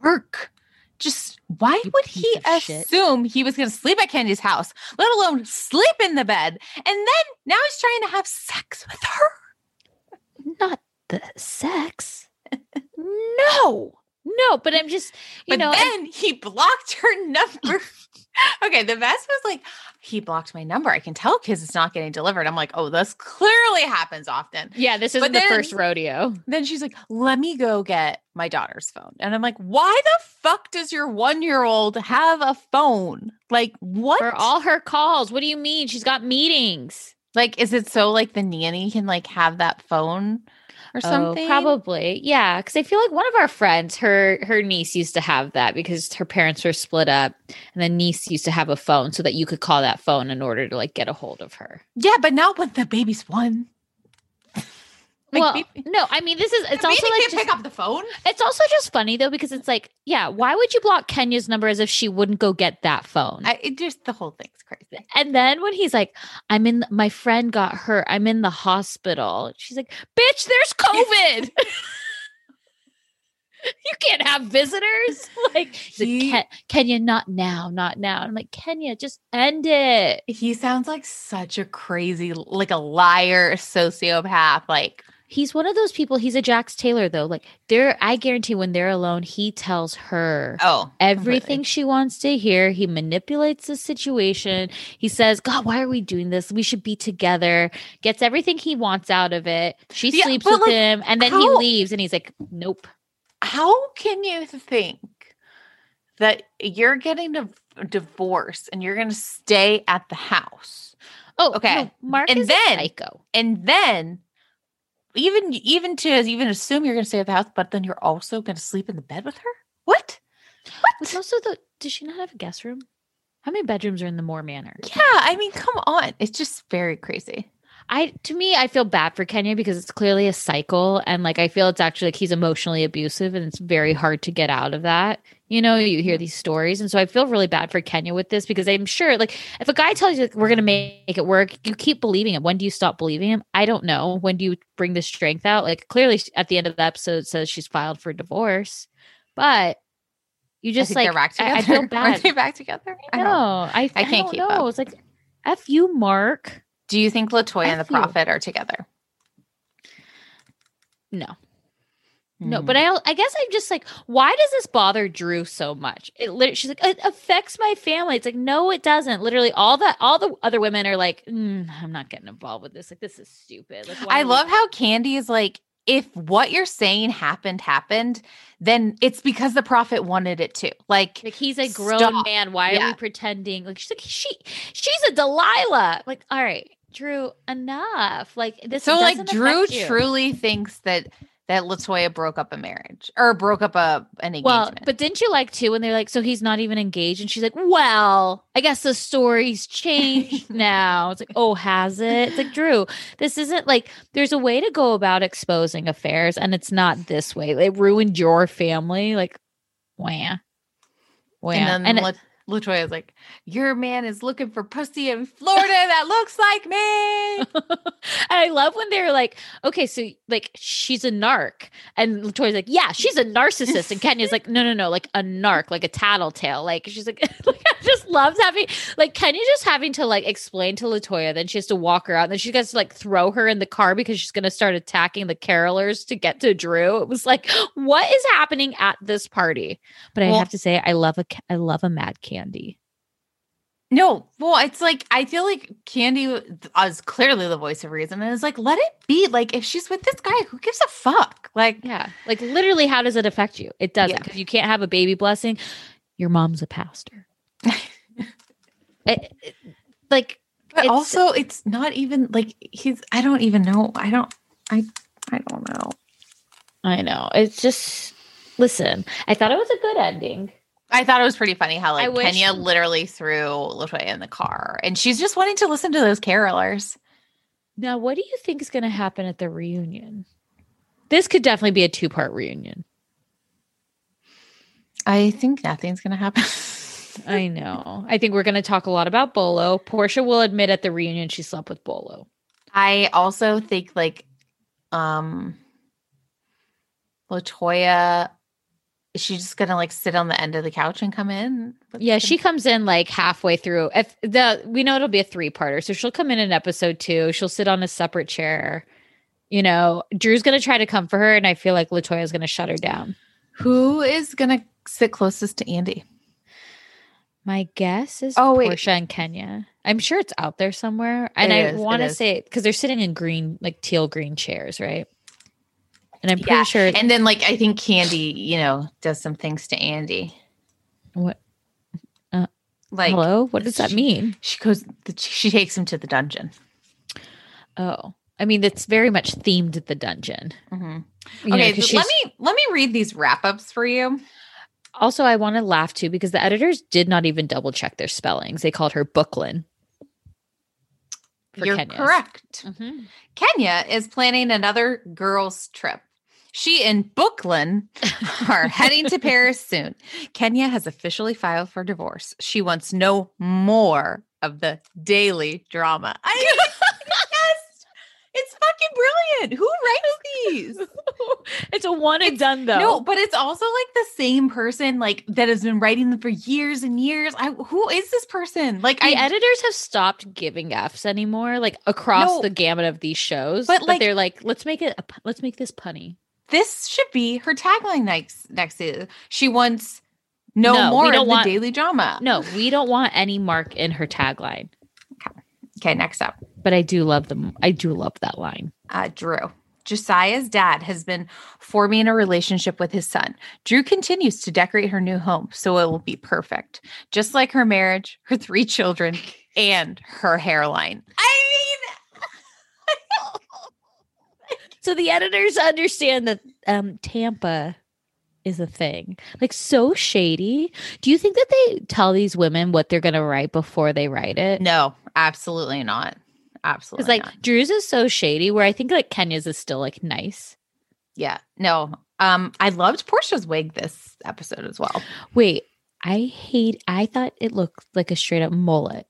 Mark, just why You would he of shit. assume he was going to sleep at Kandi's house, let alone sleep in the bed? And then now he's trying to have sex with her. Not the sex. no, no. But I'm just, you But know, and- then he blocked her number. okay, the best was like, he blocked my number. I can tell because it's not getting delivered. I'm like, oh, this clearly happens often. yeah, this isn't the first rodeo. Then she's like, let me go get my daughter's phone. And I'm like, why the fuck does your one year old have a phone? Like, what? For all her calls. What do you mean? She's got meetings. like, is it so like the nanny can like have that phone or oh, something? Oh, probably. Yeah, cuz I feel like one of our friends, her her niece used to have that because her parents were split up and the niece used to have a phone so that you could call that phone in order to like get a hold of her. Yeah, but now when the baby's one. Like, well, no, I mean this is it's the also like just, pick up the phone. it's also just funny though because it's like, yeah, why would you block Kenya's number as if she wouldn't go get that phone? I, it just the whole thing's crazy. and then when he's like, I'm in my friend got hurt. I'm in the hospital. She's like, bitch, there's COVID. you can't have visitors. Like, He- "Ken- Kenya, not now, not now. I'm like, Kenya, just end it. He sounds like such a crazy, like a liar, sociopath. Like, He's one of those people. He's a Jax Taylor, though. Like, they're, I guarantee when they're alone, he tells her oh, everything she wants to hear. He manipulates the situation. He says, God, why are we doing this? We should be together. Gets everything he wants out of it. She Yeah, sleeps with like, him. And then he leaves and he's like, Nope. How can you think that you're getting a divorce and you're going to stay at the house? Oh, Okay. no, Mark And is then- psycho. And then even even to even assume you're going to stay at the house, but then you're also going to sleep in the bed with her? What? But also, the, does she not have a guest room? How many bedrooms are in the Moore Manor? Yeah, I mean, come on. It's just very crazy. I to me, I feel bad for Kenya because it's clearly a cycle, and like I feel it's actually like he's emotionally abusive, and it's very hard to get out of that. You know, you hear these stories, and so I feel really bad for Kenya with this because I'm sure, like, if a guy tells you we're gonna make it work, you keep believing him. When do you stop believing him? I don't know. When do you bring the strength out? Like, clearly, at the end of the episode, it says she's filed for divorce, but you just like they're back together. I feel Are they back together? I know. I, I can't don't keep know. up. It's like f you, Mark. Do you think Latoya and the you. Prophet are together? No. No, Hmm. but I I guess I'm just like, why does this bother Drew so much? It lit- she's like, it affects my family. It's like, no, it doesn't. Literally, all the all the other women are like, "Mm, I'm not getting involved with this. Like, this is stupid. Like, I love how Kandi is like, if what you're saying happened, happened, then it's because the prophet wanted it to. Like, like he's a grown Stop. man. Why are Yeah. we pretending? Like she's like she she's a Delilah. Like, all right, Drew, enough. Like this. so like Drew truly thinks that that Latoya broke up a marriage or broke up a an engagement. Well, but didn't you like too when they're like, so he's not even engaged? And she's like, well, I guess the story's changed now. It's like, oh, has it? It's like, Drew, this isn't like, there's a way to go about exposing affairs, and it's not this way. It ruined your family. Like, wah. Wah. and then And it- La- Latoya's like, your man is looking for pussy in Florida that looks like me. and I love when they're like, okay, so like she's a narc. And Latoya's like, yeah, she's a narcissist. And Kenya's like, no, no, no, like a narc, like a tattletale. Like she's like, like I just loves having like Kenya just having to like explain to Latoya, then she has to walk her out. And then she gets to like throw her in the car because she's gonna start attacking the carolers to get to Drew. It was like, what is happening at this party? But I Well- have to say, I love a I love a mad Kandi. No, well, it's like I feel like Kandi is clearly the voice of reason, and it's like let it be. Like if she's with this guy, who gives a fuck? Like Yeah. Like literally, how does it affect you? It doesn't Yeah. because you can't have a baby blessing. Your mom's a pastor. It- it- like, But It's- also, it's not even like he's. I don't even know. I don't. I. I don't know. I know. It's just, listen, I thought it was a good ending. I thought it was pretty funny how like wish- Kenya literally threw Latoya in the car, and she's just wanting to listen to those carolers. Now, what do you think is going to happen at the reunion? This could definitely be a two part reunion. I think nothing's gonna happen. I know. I think we're going to talk a lot about Bolo. Porsha will admit at the reunion she slept with Bolo. I also think like, um, Latoya. Is she just gonna like sit on the end of the couch and come in? Yeah, she comes in like halfway through. If the we know it'll be a three parter, so she'll come in in episode two. She'll sit on a separate chair. You know, Drew's gonna try to come for her, and I feel like Latoya's gonna shut her down. Who is gonna sit closest to Andy? My guess is Oh, wait. Porsha and Kenya. I'm sure it's out there somewhere, and It I want to say because they're sitting in green, like teal green chairs, right? And I'm pretty Yeah, sure. And then like I think Kandi, you know, does some things to Andy. what? Like Hello, what does that mean? She goes. She takes him to the dungeon. Oh, I mean, it's very much themed the dungeon. Mhm. You know, so let me let me read these wrap ups for you. Also, I want to laugh too because the editors did not even double check their spellings. They called her Booklyn. You're Kenya's. correct. Mhm. Kenya is planning another girls' trip. She and Brooklyn are heading to Paris soon. Kenya has officially filed for divorce. She wants no more of the daily drama. I yes, it's fucking brilliant. Who writes these? it's a one and done though. No, but it's also like the same person like that has been writing them for years and years. I who is this person? Like the I editors have stopped giving Fs anymore, like across No. the gamut of these shows. But, But, like- they're like, let's make it. A, let's make this punny. This should be her tagline next next season. She wants no, No, more of want- the daily drama. No, we don't want any mark in her tagline. Okay. Okay, next up. But I do love them. I do love that line. uh, Drew. Josiah's dad has been forming a relationship with his son. Drew continues to decorate her new home so it will be perfect, just like her marriage, her three children, and her hairline. I So the editors understand that um, Tampa is a thing. Like so shady. Do you think that they tell these women what they're going to write before they write it? no, absolutely not. Absolutely Because like not. Drew's is so shady, where I think like Kenya's is still like nice. Yeah, no. Um, I loved Porsha's wig this episode as well. Wait, I hate. I thought it looked like a straight up mullet.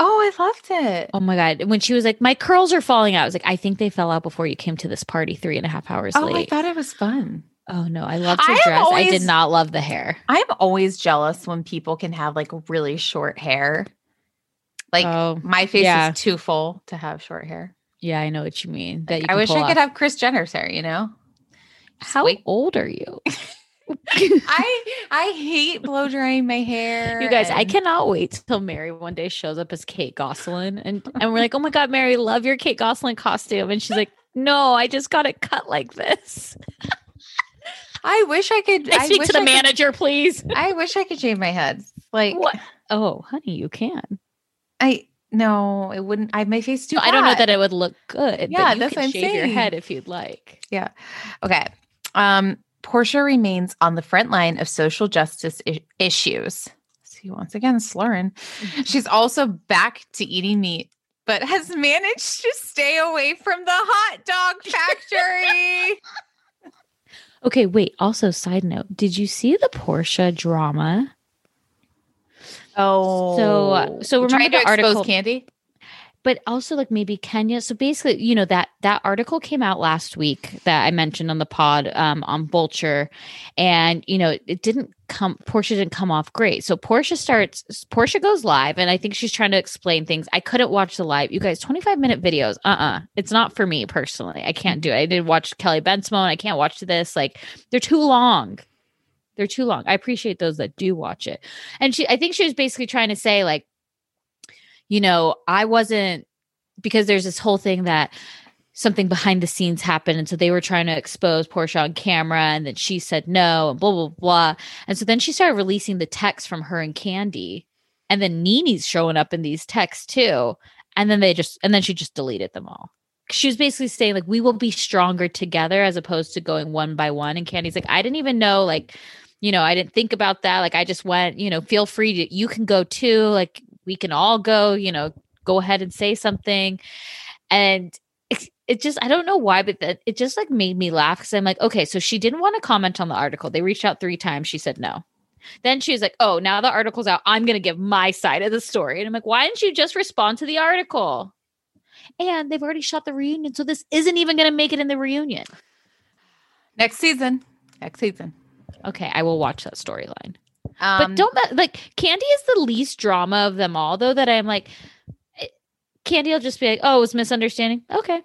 Oh, I loved it. Oh my god! When she was like, "My curls are falling out," I was like, "I think they fell out before you came to this party three and a half hours Oh, I thought it was fun. oh no, I loved her I dress. I did not love the hair. I'm always jealous when people can have like really short hair. Like oh my face yeah. is too full to have short hair. yeah, I know what you mean. That you I wish I could off. have Kris Jenner's hair, you know? How wait. old are you? I I hate blow drying my hair. You guys, I cannot wait till Mary one day shows up as Kate Gosselin, and and we're like, "Oh my god, Mary, love your Kate Gosselin costume," and she's like, "No, I just got it cut like this." I wish I could I speak wish to the I could- manager, please. I wish I could shave my head. Like What? Oh, honey, you can. I no, it wouldn't I my face too. No, I don't know that it would look good. Yeah, that's what I'm shave your head if you'd like. Yeah. Okay. Um, Porsha remains on the front line of social justice I- issues. See, once again, slurring. Mm-hmm. She's also back to eating meat, but has managed to stay away from the hot dog factory. Okay, wait. Also, side note: Did you see the Porsha drama? oh, So, so remember trying to the article? Kandi? But also like maybe Kenya. So basically, you know that that article came out last week that I mentioned on the pod um, on Vulture, and you know it didn't come. Porsha didn't come off great. So Porsha starts. Porsha goes live, and I think she's trying to explain things. I couldn't watch the live. You guys, twenty five minute videos. Uh uh it's not for me personally. I can't do it. I did watch Kelly Bensimon. I can't watch this. Like they're too long. They're too long. I appreciate those that do watch it. And she, I think she was basically trying to say like you know, I wasn't because there's this whole thing that something behind the scenes happened. And so they were trying to expose Porsha on camera and then she said no and blah, blah, blah. And so then she started releasing the texts from her and Kandi. And then NeNe's showing up in these texts too. And then they just, and then she just deleted them all. She was basically saying, like, we will be stronger together as opposed to going one by one. And Kandi's like, I didn't even know, like, you know, I didn't think about that. Like, I just went, you know, feel free to, you can go too. Like, we can all go, you know, go ahead and say something. And it, it just, I don't know why, but that it just like made me laugh because I'm like, okay, so she didn't want to comment on the article. They reached out three times. She said no. Then she was like, oh, now the article's out. I'm going to give my side of the story. And I'm like, why didn't you just respond to the article? And they've already shot the reunion. So this isn't even going to make it in the reunion. Next season. Next season. Okay, I will watch that storyline. Um, but don't like Kandi is the least drama of them all, though. That I'm like, eh, Kandi will just be like, "Oh, it was misunderstanding." Okay,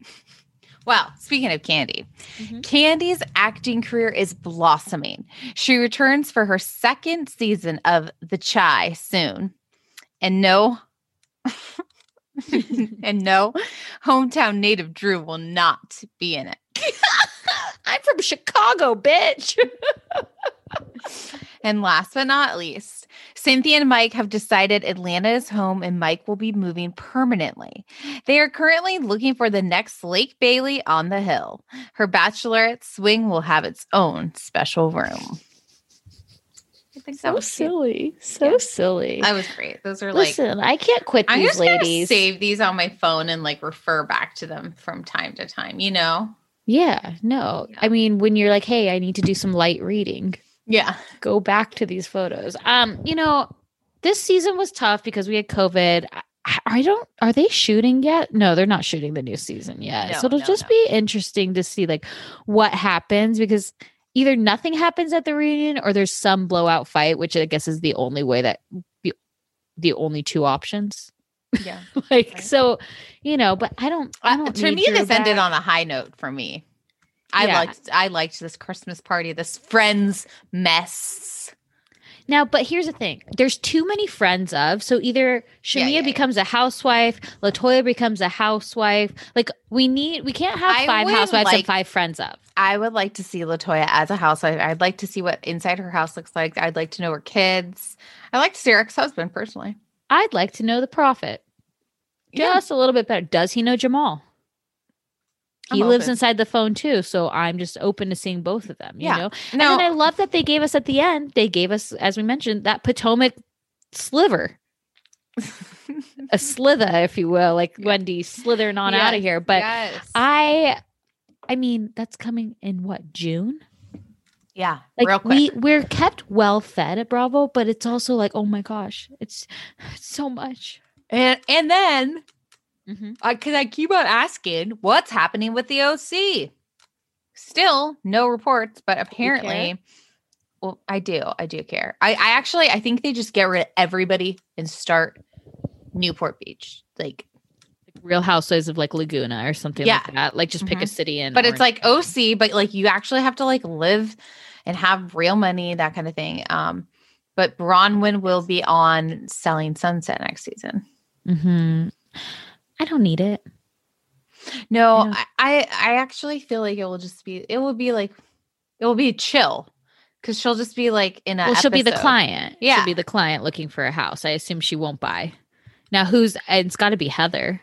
Well, speaking of Kandi, Mhm. Kandi's acting career is blossoming. She returns for her second season of The Chi soon. And no, and no, hometown native Drew will not be in it. I'm from Chicago, bitch. And last but not least, Cynthia and Mike have decided Atlanta is home and Mike will be moving permanently. They are currently looking for the next Lake Bailey on the hill. Her bachelorette swing will have its own special room. I think that so was cute. silly, so Yeah. silly. That was great. Those are like Listen, I can't quit I'm these ladies. save these on my phone and like refer back to them from time to time, you know? Yeah, no. Yeah. I mean, when you're like, "Hey, I need to do some light reading," Yeah. go back to these photos. Um, you know, this season was tough because we had COVID. I, I don't. Are they shooting yet? No, they're not shooting the new season yet. No, so it'll no, just no. be interesting to see like what happens because either nothing happens at the reunion or there's some blowout fight, which I guess is the only way that the, the only two options. Yeah. like Right. so, you know. But I don't. I don't. to me, Drew this ended on a high note for me. I Yeah. liked I liked this Christmas party, this friends mess. Now, but here's the thing: there's too many friends of. So either Shamea Yeah, yeah, becomes a housewife, Latoya becomes a housewife. Like we need, we can't have I five housewives like- and five friends of. I would like to see Latoya as a housewife. I'd like to see what inside her house looks like. I'd like to know her kids. I like to see her ex-husband personally. I'd like to know the prophet just a little bit better. Does he know Jamal? He I'm lives open. inside the phone too, so I'm just open to seeing both of them. You Yeah. know, No, and then I love that they gave us at the end. They gave us, as we mentioned, that Potomac sliver, a slither, if you will, like Wendy slithering on out of here. But yes. I I mean, that's coming in what, June? yeah, Like real quick. we we're kept well fed at Bravo, but it's also like, oh my gosh, it's, it's so much. and and then Mhm. because I keep on asking what's happening with the OC. Still no reports, but apparently, well, I do. I do care. I, I actually I think they just get rid of everybody and start Newport Beach. Like, Real Housewives of like Laguna or something Yeah. like that. Like just pick a Mhm. city in. but it's like OC, but like you actually have to like live and have real money, that kind of thing. Um, but Braunwyn will be on Selling Sunset next season. Mhm. I don't need it. No. I, I I actually feel like it will just be it will be like it will be chill because she'll just be like in a Well, she'll be the client. Yeah. She'll be the client looking for a house. I assume she won't buy. Now, who's it's got to be Heather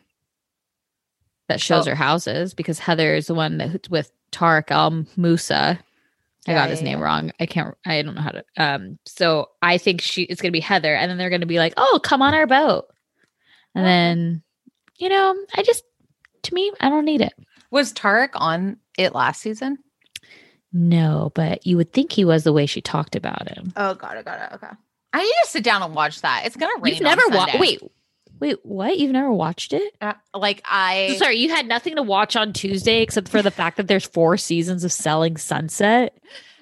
that shows Oh. her houses because Heather is the one that with Tarek El Moussa. I Yeah, got his yeah, name yeah. wrong. I can't. I don't know how to. Um. So I think she it's gonna be Heather, and then they're gonna be like, "Oh, come on our boat," and Okay. then, you know, I just to me, I don't need it. Was Tarek on it last season? No, but you would think he was the way she talked about him. Oh, got it, got it. Okay, I need to sit down and watch that. It's gonna rain. You've never watched. Wait, wait, what? You've never watched it? Uh, like I Sorry, you had nothing to watch on Tuesday except for the fact that there's four seasons of Selling Sunset.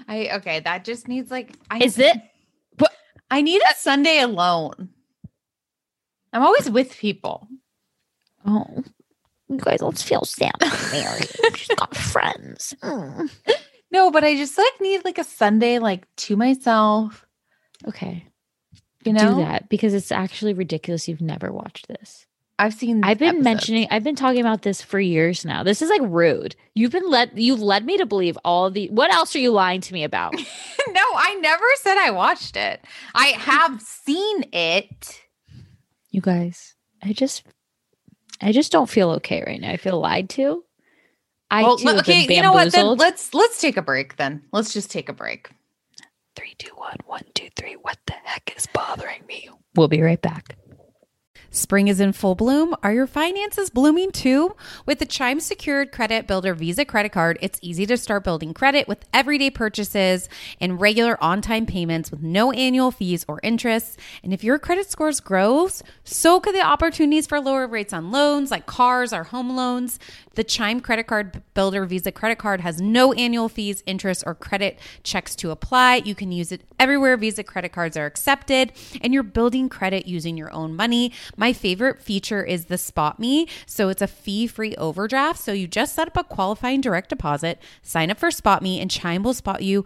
I okay. That just needs like I Is it? I need a Sunday alone. I'm always with people. Oh, you guys, let's feel sad Mary. She's got friends. Mm. No, but I just like need like a Sunday like to myself. Okay. You know? do that because it's actually ridiculous. You've never watched this. I've seen. I've been episodes. mentioning. I've been talking about this for years now. This is like rude. You've been led. You've led me to believe all the. What else are you lying to me about? no, I never said I watched it. I have seen it. You guys, I just, I just don't feel okay right now. I feel lied to. I well, too le- have been okay, you know what? Then let's let's take a break. Then let's just take a break. Three, two, one, one, two, three. What the heck is bothering me? We'll be right back. Spring is in full bloom. Are your finances blooming too? With the Chime Secured Credit Builder Visa credit card, it's easy to start building credit with everyday purchases and regular on time payments with no annual fees or interest. And if your credit scores grows, so could the opportunities for lower rates on loans like cars or home loans. The Chime Credit Card Builder Visa credit card has no annual fees, interest, or credit checks to apply. You can use it everywhere Visa credit cards are accepted, and you're building credit using your own money. My favorite feature is the SpotMe. So it's a fee free overdraft. So you just set up a qualifying direct deposit, sign up for SpotMe, and Chime will spot you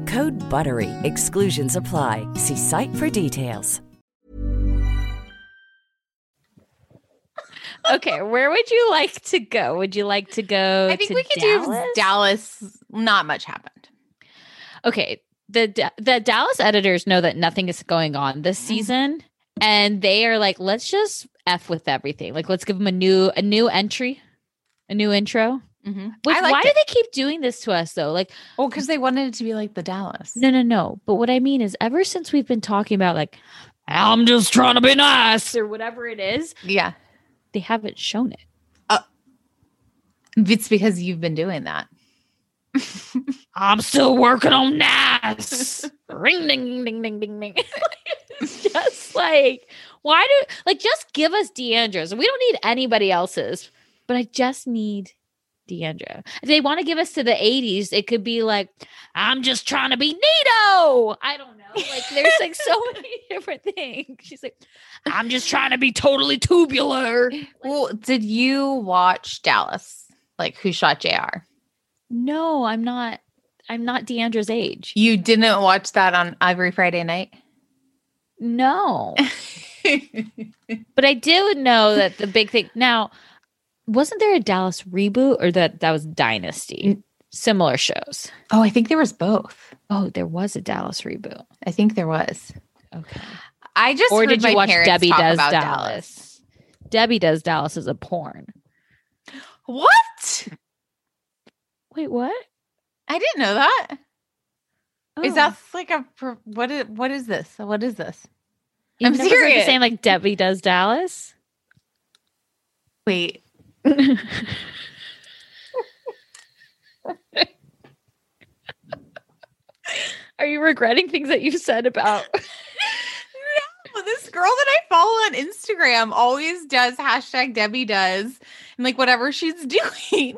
Code BUTTERY. Exclusions apply. See site for details. okay, where would you like to go? Would you like to go? I think to we could Dallas? do Dallas. Not much happened. Okay, the the Dallas editors know that nothing is going on this Mm-hmm. season, and they are like, let's just f with everything. Like, let's give them a new a new entry, a new intro. Mm-hmm. Which, I liked why do they keep doing this to us though? Like, oh, because they wanted it to be like the Dallas. no, no, no. But what I mean is, ever since we've been talking about like, I'm just trying to be nice or whatever it is, Yeah. they haven't shown it. It's because you've been doing that. I'm still working on nice. Ring ding ding ding ding ding. it's just like why do like just give us D'Andra's. We don't need anybody else's, but I just need D'Andra. If they want to give us to the 80s, it could be like, I'm just trying to be Nito. I don't know. Like there's like so many different things. She's like, I'm just trying to be totally tubular. Well, did you watch Dallas? Like who shot JR? No, I'm not. I'm not D'Andra's age. You didn't watch that on every Friday night? No. But I do know that the big thing now wasn't there a Dallas reboot or that that was Dynasty? Similar shows. oh, I think there was both. Oh, there was a Dallas reboot. I think there was. Okay. I just or heard did you my watch Debbie Does about Dallas? Debbie Does Dallas is a porn. What? Wait, what? I didn't know that. Is Oh. that like a pro- what is what is this? What is this? You've I'm never heard the serious. same like Debbie Does Dallas? Wait. Are you regretting things that you've said about no, this girl that I follow on Instagram always does hashtag Debbie does and like whatever she's doing.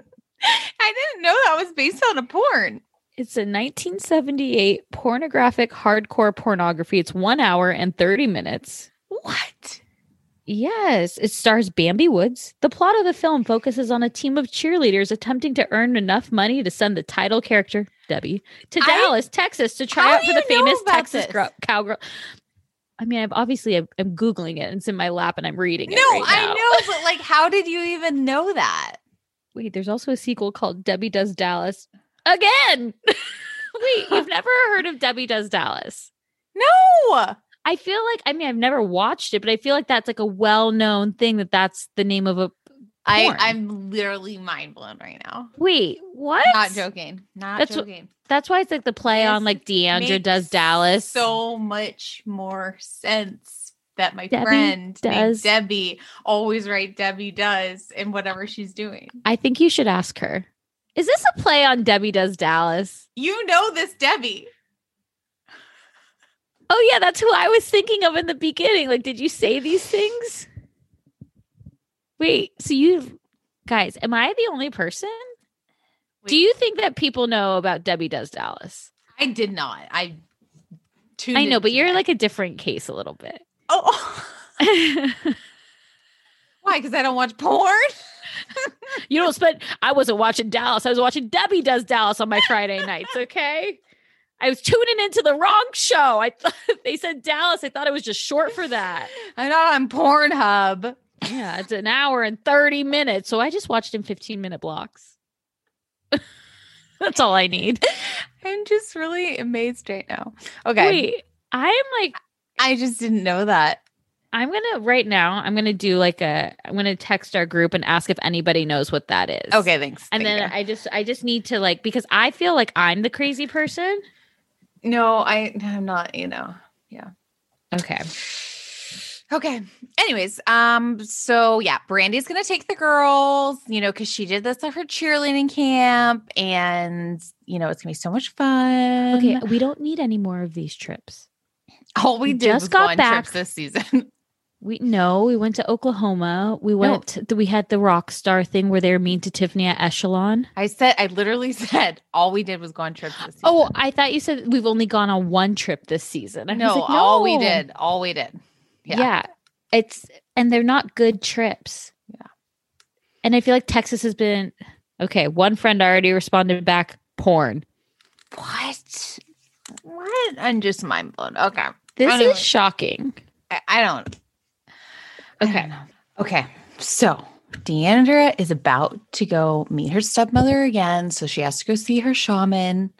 I didn't know that was based on a porn. It's a 1978 pornographic hardcore pornography. It's one hour and 30 minutes. What? Yes, it stars Bambi Woods. The plot of the film focuses on a team of cheerleaders attempting to earn enough money to send the title character, Debbie, to I- Dallas, Texas to try out for the famous Texas this? cowgirl. I mean, I've obviously I'm, I'm googling it. and It's in my lap and I'm reading it. No, right I know, but like how did you even know that? Wait, there's also a sequel called Debbie Does Dallas. Again. Wait, you've never heard of Debbie Does Dallas? No. I feel like I mean I've never watched it, but I feel like that's like a well-known thing that that's the name of a. I porn. I'm literally mind blown right now. Wait, what? Not joking. Not That's joking. That's why it's like the play on like D'Andra does Dallas. So much more sense that my Debbie friend does- Debbie always write Debbie does in whatever she's doing. I think you should ask her. Is this a play on Debbie Does Dallas? You know this Debbie. Oh yeah, that's who I was thinking of in the beginning. Like, did you say these things? Wait, so you guys, am I the only person? Do you think that people know about Debbie Does Dallas? I did not. I I know, but you're today. like a different case a little bit. oh why? Because I don't watch porn. you don't spend I wasn't watching Dallas. I was watching Debbie Does Dallas on my Friday nights, okay? I was tuning into the wrong show. I thought they said Dallas. I thought it was just short for that. I'm not on Pornhub. Yeah, it's an hour and 30 minutes. So I just watched in 15 minute blocks. That's all I need. I'm just really amazed right now. Okay. Wait, I am like, I just didn't know that. I'm gonna right now, I'm gonna do like a I'm gonna text our group and ask if anybody knows what that is. Okay, thanks. And Thank then you. I just I just need to like because I feel like I'm the crazy person. No, I I'm not, you know. Yeah. Okay. Okay. Anyways, um, so yeah, Brandi's gonna take the girls, you know, because she did this at her cheerleading camp, and you know, it's gonna be so much fun. Okay, we don't need any more of these trips. All we We did just was got back. this season. We no, we went to Oklahoma. We went. To, we had the rock star thing where they were mean to Tiffany at Echelon. I said, I literally said, all we did was go on trips this oh, season. Oh, I thought you said we've only gone on one trip this season. I was no, all we did, all we did. Yeah. Yeah. it's and they're not good trips. Yeah. and I feel like Texas has been okay. One friend already responded back, porn. What? What? I'm just mind blown. Okay. This Anyway. is shocking. I, I don't. Okay. Okay. So D'Andra is about to go meet her stepmother again. So she has to go see her shaman,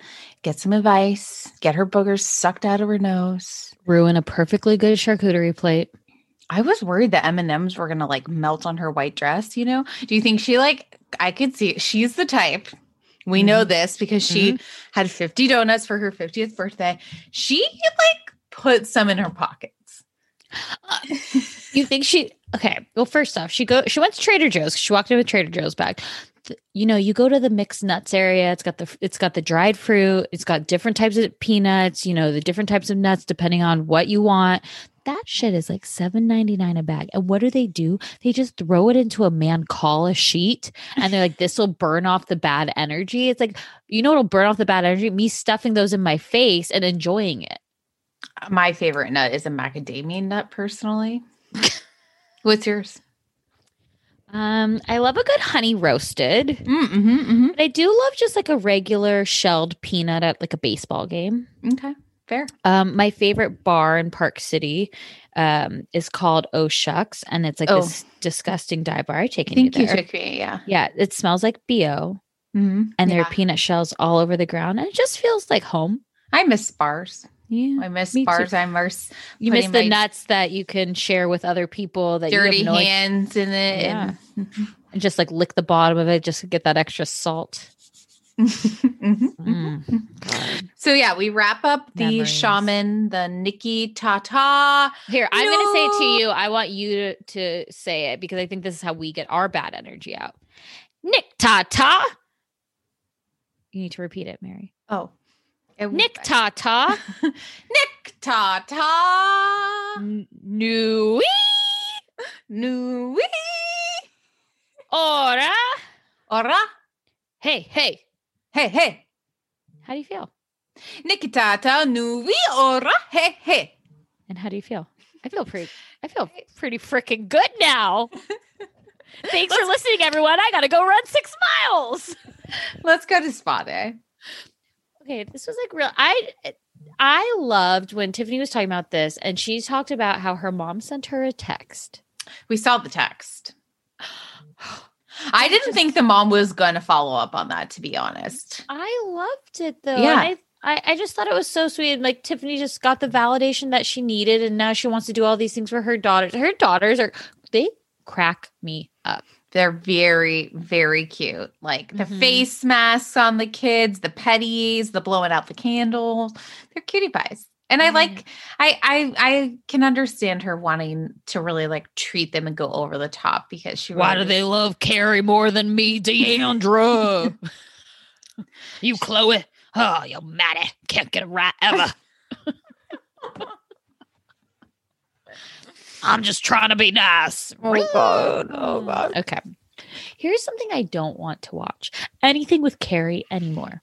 get some advice, get her boogers sucked out of her nose. Ruin a perfectly good charcuterie plate. I was worried that M and M's were gonna like melt on her white dress. You know? Do you think she like? I could see she's the type. We know mm-hmm. this because she mm-hmm. had 50 donuts for her 50th birthday. She like put some in her pockets. Uh, You think she okay? Well, first off, she go she went to Trader Joe's. She walked in with Trader Joe's bag. You know, you go to the mixed nuts area. It's got the it's got the dried fruit. It's got different types of peanuts. You know, the different types of nuts depending on what you want. That shit is like seven ninety nine a bag. And what do they do? They just throw it into a man call a sheet, and they're like, "This will burn off the bad energy." It's like, you know, it'll burn off the bad energy? Me stuffing those in my face and enjoying it. My favorite nut is a macadamia nut, personally. What's yours? Um, I love a good honey roasted. Mm-hmm, mm-hmm. But I do love just like a regular shelled peanut at like a baseball game. Okay, fair. Um, my favorite bar in Park City um is called Oh Shucks, and it's like Oh. this disgusting dive bar. I taken think you you there. took me. Yeah. yeah, it smells like bo, Mm-hmm. and there yeah. are peanut shells all over the ground, and it just feels like home. I miss bars. Yeah, I miss me too. bars. I miss you miss the nuts that you can share with other people that dirty you have no idea- hands in it. Yeah. and- and just like lick the bottom of it just to get that extra salt. Mhm. Mm. So yeah, we wrap up the Memories. shaman, the Nikki Tata. Here, I'm going to say it to you. I want you to, to say it because I think this is how we get our bad energy out. Nick Tata. You need to repeat it, Mary. Oh, it was Nick fine. Tata. Nick Tata. Nui. Nui. Ora. Ora. Hey, hey. Hey, hey. How do you feel? Nick Tata. Nui. Ora. Hey, hey. And how do you feel? I feel pretty I feel pretty freaking good now. Thanks for listening, everyone. I gotta go run six miles. Let's go to spa day. Okay, this was like real. I I loved when Tiffany was talking about this, and she talked about how her mom sent her a text. We saw the text. I didn't think the mom was going to follow up on that, to be honest. I loved it though. Yeah. I, I I just thought it was so sweet. Like Tiffany just got the validation that she needed, and now she wants to do all these things for her daughters. Her daughters are they crack me up. They're very, very cute. Like the Mhm. face masks on the kids, the petties, the blowing out the candles. They're cutie pies. And I like I I I can understand her wanting to really like treat them and go over the top because she Why really do they love Kary more than me, D'Andra? you, Chloe. Oh, you're mad. Maddie. Can't get it right ever. I'm just trying to be nice. Oh god. Oh god. Okay. Here's something I don't want to watch. Anything with Kary anymore.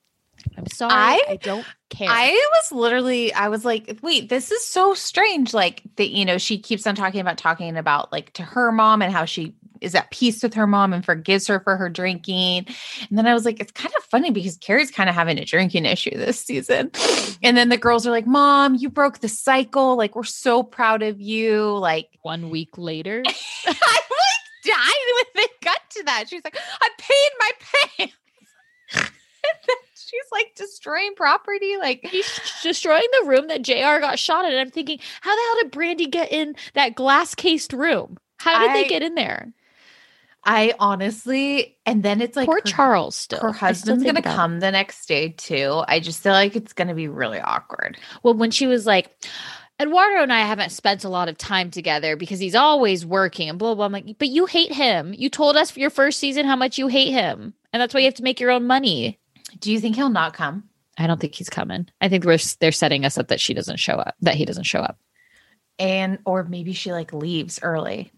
I'm sorry. I, I- don't care. I was literally, I was like, wait, this is so strange. Like that, you know, she keeps on talking about talking about like to her mom and how she is at peace with her mom and forgives her for her drinking. And then I was like, it's kind of funny because Kary's kind of having a drinking issue this season. And then the girls are like, Mom, you broke the cycle. Like, we're so proud of you. Like, One week later. I like died when they got to that. She's like, I paid my pants. she's like destroying property. Like, He's destroying the room that JR got shot in. And I'm thinking, how the hell did Brandi get in that glass cased room? How did I- they get in there? I honestly, and then it's like Poor her, Charles still. her I still husband's gonna it. come the next day too. I just feel like it's gonna be really awkward. Well, when she was like, Eduardo and I haven't spent a lot of time together because he's always working and blah blah. I'm like, but you hate him. You told us for your first season how much you hate him, and that's why you have to make your own money. Do you think he'll not come? I don't think he's coming. I think we're they're setting us up that she doesn't show up, that he doesn't show up. And or maybe she like leaves early.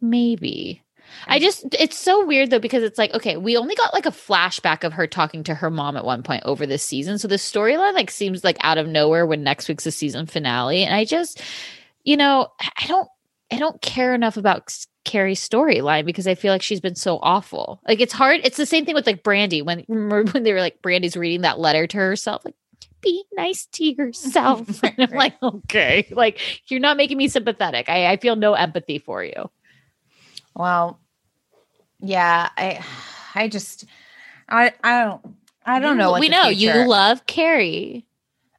Maybe. I just it's so weird though because it's like okay, we only got like a flashback of her talking to her mom at one point over this season. So the storyline like seems like out of nowhere when next week's the season finale and I just you know, I don't I don't care enough about Kary's storyline because I feel like she's been so awful. Like it's hard. It's the same thing with like Brandi when when they were like Brandi's reading that letter to herself like be nice to yourself. and I'm like, okay, like you're not making me sympathetic. I, I feel no empathy for you. Well, yeah, I I just I I don't I don't You- know what we know future- you love Kary.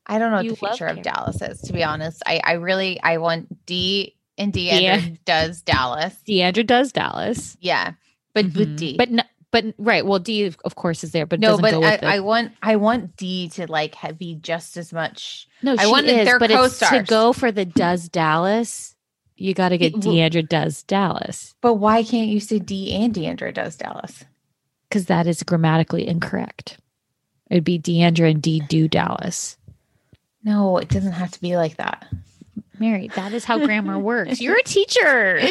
I don't know what you the future of Kary. Dallas is, to be honest. I I really I want D and D'Andra Yeah. does Dallas. D'Andra does Dallas, Yeah. But with Mhm. D. but no, but right. Well, D of- course is there, but no, but I, with. I want I want D to like have be just as much no, I want is, their but it's to co-stars. go for the does Dallas. You got to get D'Andra does Dallas But why can't you say D and D'Andra does Dallas? because that is grammatically incorrect. It'd be D'Andra and D do Dallas. No, it doesn't have to be like that. Mary, that is how grammar works. You're a teacher.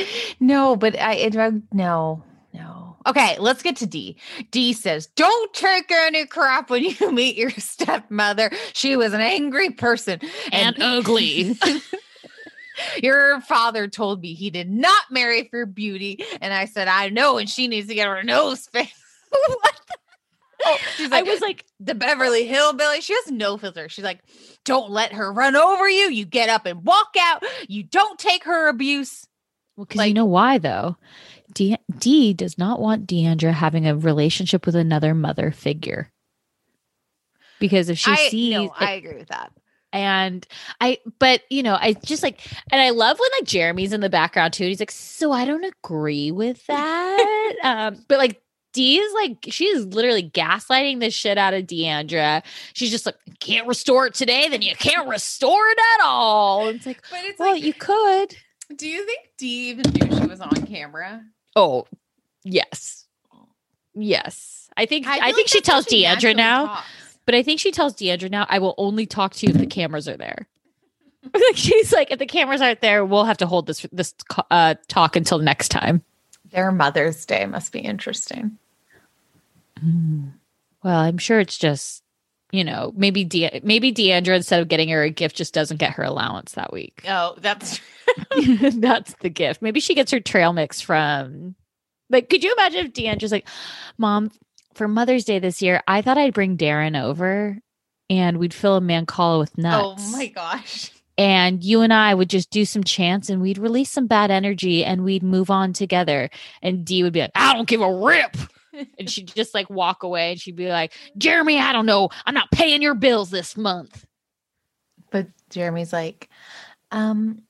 No, but I it, I- no, no. Okay, let's get to D. D says, "Don't take any crap when you meet your stepmother. She was an angry person And ugly." Your father told me he did not marry for beauty, and I said, "I know, and she needs to get her nose fixed." what? the- She's I was like, the Beverly Hillbilly. She has no filter. She's like, "Don't let her run over you. You get up and walk out. You don't take her abuse." Well, because you know why though? D, D does not want D'Andra having a relationship with another mother figure. Because if she I, sees, no, I agree with that. and I, but you know, I just like, and I love when like Jeremy's in the background too. And he's like, so I don't agree with that. um, but like D is like, she is literally gaslighting the shit out of D'Andra. She's just like, can't restore it today, then you can't restore it at all. It's like, But it's well, like, you could. do you think Dee even knew she was on camera? Oh, yes. Yes. I think I, feel think like she tells she D'Andra now. talks. But I think she tells D'Andra now, I will only talk to you if the cameras are there. like she's like, if the cameras aren't there, we'll have to hold this this uh, talk until next time. Their Mother's Day must be interesting. Well, I'm sure it's just, you know, maybe De- maybe D'Andra instead of getting her a gift just doesn't get her allowance that week. Oh, that's That's the gift. Maybe she gets her trail mix from like could you imagine if D'Andra's like, Mom, for Mother's Day this year, I thought I'd bring Darren over and we'd fill a Mancala with oh nuts. oh my gosh. and you and I would just do some chants and we'd release some bad energy and we'd move on together. And Dee would be like, I don't give a rip. And she'd just like walk away and she'd be like, Jeremy, I don't know. I'm not paying your bills this month. But Jeremy's like, um,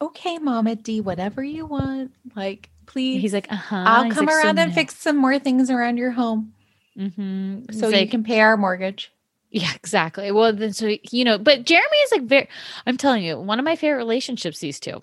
okay, Mama D, whatever you want. Like, please. He's like, uh huh. I'll come around and fix some more things around your home Mm-hmm. so you can pay our mortgage. Yeah, exactly. Well, then, so, you know, but Jeremy is like very, I'm telling you, one of my favorite relationships, these two.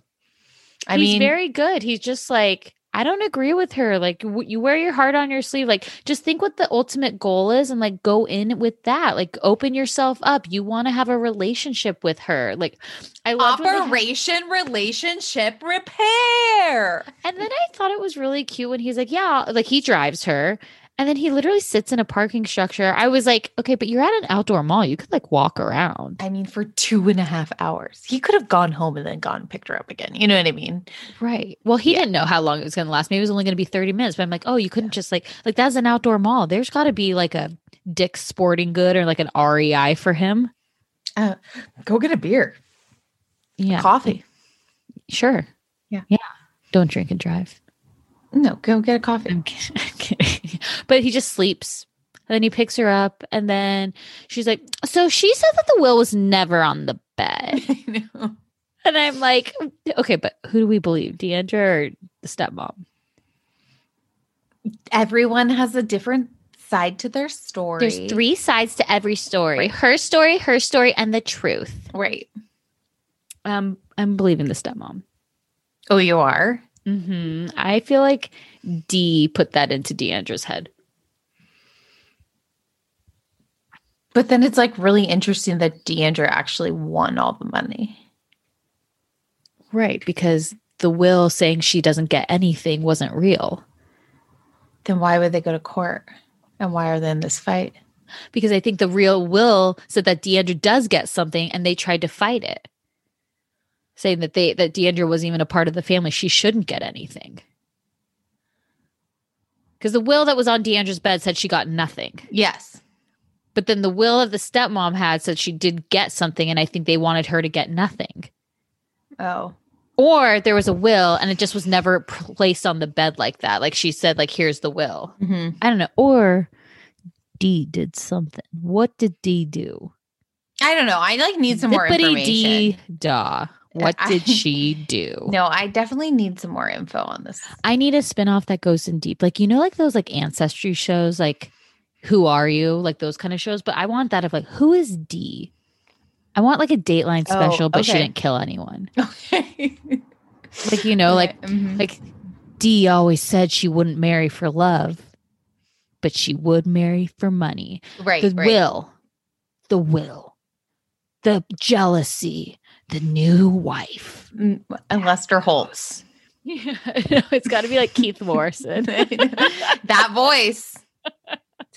I He's mean, very good. He's just like, I don't agree with her. Like, w- you wear your heart on your sleeve. Like, just think what the ultimate goal is and like go in with that. Like, open yourself up. You want to have a relationship with her. Like, I love Operation Relationship Repair. And then I thought it was really cute when he's like, yeah, like he drives her. And then he literally sits in a parking structure. I was like, okay, but you're at an outdoor mall. You could like walk around. I mean, for two and a half hours. He could have gone home and then gone and picked her up again. You know what I mean? Right. Well, he didn't know how long it was going to last. Maybe it was only going to be 30 minutes. But I'm like, oh, you couldn't just like, like that's an outdoor mall. There's got to be like a Dick's Sporting Good or like an REI for him. Uh, go get a beer, Yeah. coffee. Sure. Yeah. Yeah. Don't drink and drive. No, go get a coffee. I'm kid- I'm kidding. But he just sleeps. And then he picks her up. And then she's like, So she said that the will was never on the bed. I know. And I'm like, Okay, but who do we believe? D'Andra or the stepmom? Everyone has a different side to their story. There's three sides to every story her story, her story, and the truth. Right. Um, I'm believing the stepmom. Oh, you are? Hmm I feel like D put that into D'Andra's head. But then it's like really interesting that D'Andra actually won all the money. Right, because the will saying she doesn't get anything wasn't real. Then why would they go to court? And why are they in this fight? Because I think the real will said that D'Andra does get something and they tried to fight it. Saying that they that D'Andra wasn't even a part of the family. She shouldn't get anything. Because the will that was on D'Andra's bed said she got nothing. Yes. But then the will of the stepmom had said she did get something, and I think they wanted her to get nothing. Oh. Or there was a will and it just was never placed on the bed like that. Like she said, like, here's the will. Mhm. I don't know. Or D did something. What did D do? I don't know. I like need some more information. dee da. What I- did she do? No, I definitely need some more info on this. I need a spinoff that goes in deep. Like, you know, like those like ancestry shows, like Who Are You? Like those kind of shows. But I want that of like, who is D? I want like a Dateline Oh, special, but she didn't kill anyone. Okay. Like, you know, like Mhm. like D always said she wouldn't marry for love, but she would marry for money. right. the right. will, the will, the jealousy, the new wife. Mm, and Lester Holtz. Yeah, it's got to be like Keith Morrison. that voice.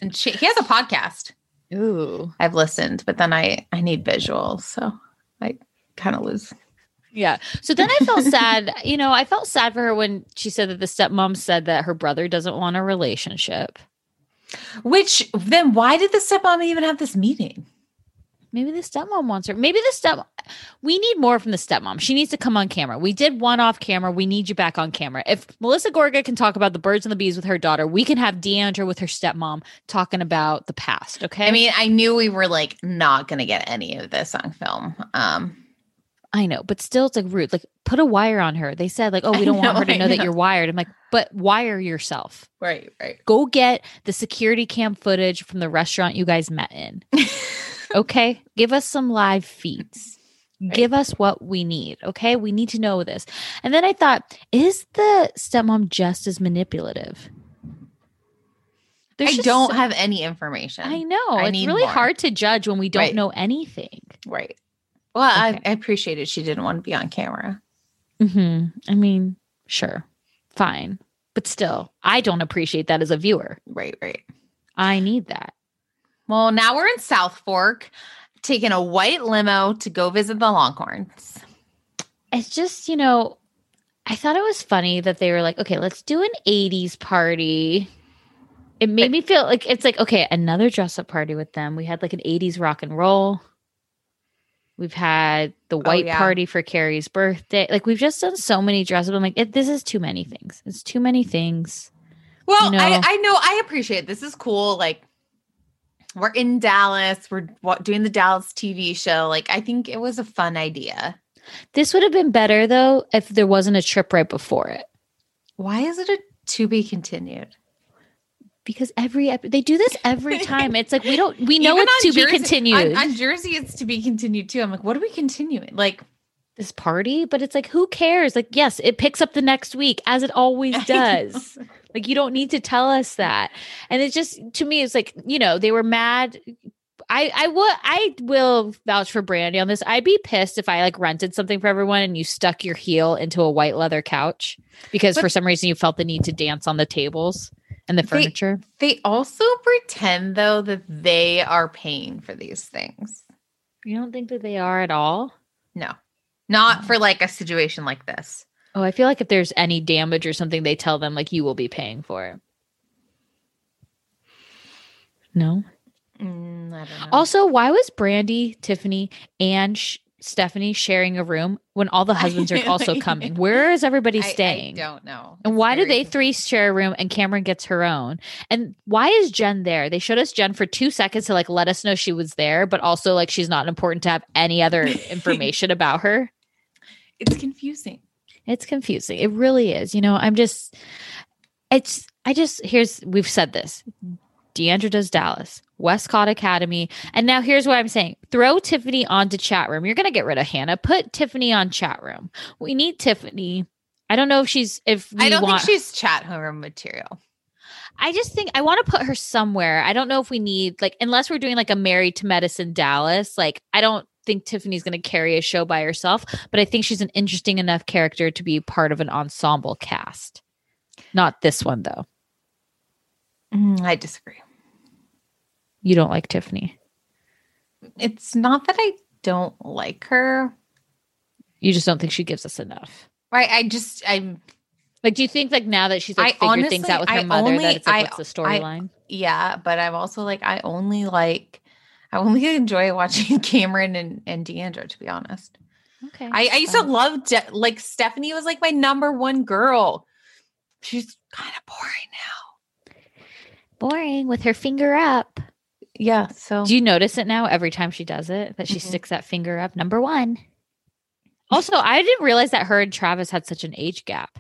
And she, he has a podcast. Ooh, I've listened, but then I I need visuals, so I kind of lose. yeah. So then I felt sad. You know, I felt sad for her when she said that the stepmom said that her brother doesn't want a relationship. Which then why did the stepmom even have this meeting? Maybe the stepmom wants her. Maybe the step. We need more from the stepmom. She needs to come on camera. We did one off camera. We need you back on camera. If Melissa Gorga can talk about the birds and the bees with her daughter, we can have D'Andra with her stepmom talking about the past. Okay. I mean, I knew we were like not gonna get any of this on film. Um, I know, but still, it's like rude. Like, put a wire on her. They said, like, oh, we don't want her to I know, that you're wired. I'm like, but wire yourself. right, right. Go get the security cam footage from the restaurant you guys met in. okay, give us some live feeds. Give us what we need. Okay, we need to know this. And then I thought, is the stepmom just as manipulative? There's I don't so- have any information. I know I it's really more. hard to judge when we don't Right. know anything. Right. Well, Okay. I, I appreciated she didn't want to be on camera. hmm I mean, sure, fine, but still, I don't appreciate that as a viewer. Right, right. I need that. Well, now we're in South Fork, taking a white limo to go visit the Longhorns. It's just, you know, I thought it was funny that they were like, okay, let's do an 80s party. It made me feel like it's like, okay, another dress up party with them. We had like an 80s rock and roll. We've had the oh, white yeah. party for Kary's birthday. Like, we've just done so many dress up. I'm like, it, this is too many things. It's too many things. Well, You know- I, I know I appreciate it. This is cool. Like we're in Dallas. We're doing the Dallas TV show. Like I think it was a fun idea. This would have been better though if there wasn't a trip right before it. Why is it a to be continued? Because every ep- they do this every time. It's like we don't we know Even it's to be continued. On, on Jersey, it's to be continued too. I'm like, what are we continuing? Like, this party, but it's like who cares? Like yes, it picks up the next week as it always does. Like you don't need to tell us mm. that. And it's just to me it's like, you know, they were mad I I would I will vouch for Brandi on this. I'd be pissed if I like rented something for everyone and you stuck your heel into a white leather couch because for some reason you felt the need to dance on the tables and the They- furniture. they also pretend though that they are paying for these things. You don't think that they are at all? No, not oh. for like a situation like this. Oh, I feel like if there's any damage or something, they tell them like you will be paying for it. No. Mm, I don't know. Also, why was Brandi, Tiffany, and Sh- Stephanie sharing a room when all the husbands are also coming? Where is everybody I- I staying? don't know. and It's why do they three share a room and Kameron gets her own? And why is Jen there? They showed us Jen for two seconds to like let us know she was there, but also like she's not important to have any other information about her. It's confusing. It's confusing. It really is. You know, I'm just, it's, I just, here's, we've said this. D'Andra does Dallas, Westcott Academy. And now here's what I'm saying throw Tiffany onto chat room. You're going to get rid of Hannah. Put Tiffany on chat room. We need Tiffany. I don't know if she's, if we I don't want, think she's chat room material. I just think I want to put her somewhere. I don't know if we need, like, unless we're doing like a Married to Medicine Dallas, like, I don't think Tiffany's going to carry a show by herself, but I think she's an interesting enough character to be part of an ensemble cast. Not this one, though. Mm, I disagree. You don't like Tiffany. It's not that I don't like her. You just don't think she gives us enough. Right. I just I'm Like, do you think like now that she's like I figured things out with her I mother only- that it's like I- what's the storyline? yeah, but I'm also like I only like I only enjoy watching Kameron and, and D'Andra, to be honest. Okay. I, I used to love De- like Stephanie was like my number one girl. She's kind of boring now. boring with her finger up. Yeah. So Do you notice it now every time she does it that she Mhm. sticks that finger up? Number one. Also, I didn't realize that her and Travis had such an age gap.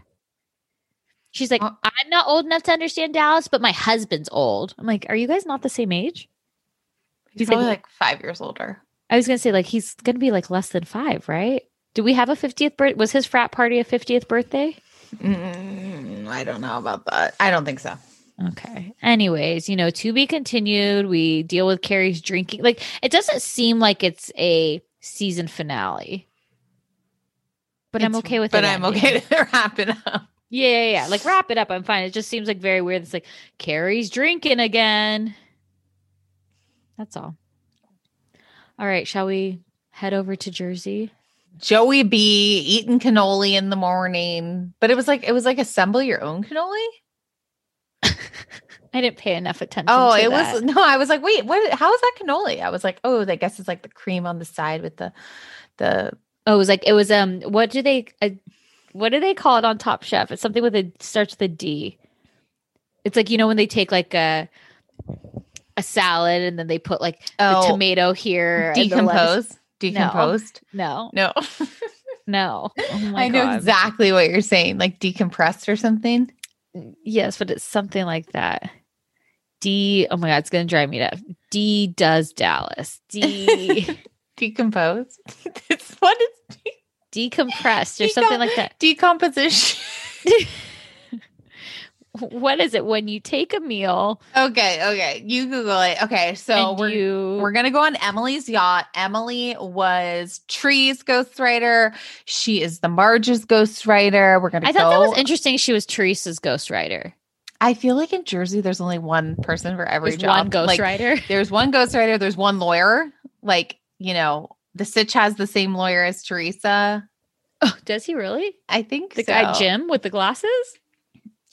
She's like, Uh, I'm not old enough to understand Dallas, but my husband's old. I'm like, are you guys not the same age? He's he's probably like- like five years older. I was gonna say like he's gonna be like less than five, right? Do we have a 50th birth? Was his frat party a 50th birthday? Mm, I don't know about that. I don't think so. Okay. Anyways, you know, to be continued. We deal with Kary's drinking. Like, it doesn't seem like it's a season finale, but I'm okay with But it I'm ending. okay to wrap it up. Yeah, yeah, yeah. Like, wrap it up. I'm fine. It just seems like very weird. It's like Kary's drinking again. That's all. All right. Shall we head over to Jersey? Joey B eating cannoli in the morning, but it was like it was like assemble your own cannoli. I didn't pay enough attention. Oh, it that. was no. I was like, wait, what? How is that cannoli? I was like, oh, I guess it's like the cream on the side with the the. Oh, it was like it was um. What do they? Uh, what do they call it on Top Chef? It's something with a starts with a D. It's like you know when they take like a a salad and then they put like Oh, the tomato here, Decomposed. Decomposed. No, No, no. Oh my I know exactly what you're saying, like decompressed or something. Yes, but it's something like that. D. Oh my God, it's gonna drive me nuts. D does Dallas. D Decomposed. it's what is decompressed or something like that. decomposition. What is it when you take a meal? Okay, okay. You Google it. Okay, so we're you we're gonna go on Emily's yacht. Emily was Tre's ghostwriter. She is the Marge's ghostwriter. We're gonna. I thought that was interesting. She was Teresa's ghostwriter. I feel like in Jersey, there's only one person for every There's job. one Like, ghostwriter. there's one ghostwriter. There's one lawyer. Like you know, the Sitch has the same lawyer as Teresa. Oh, does he really? I think The so. guy Jim with the glasses?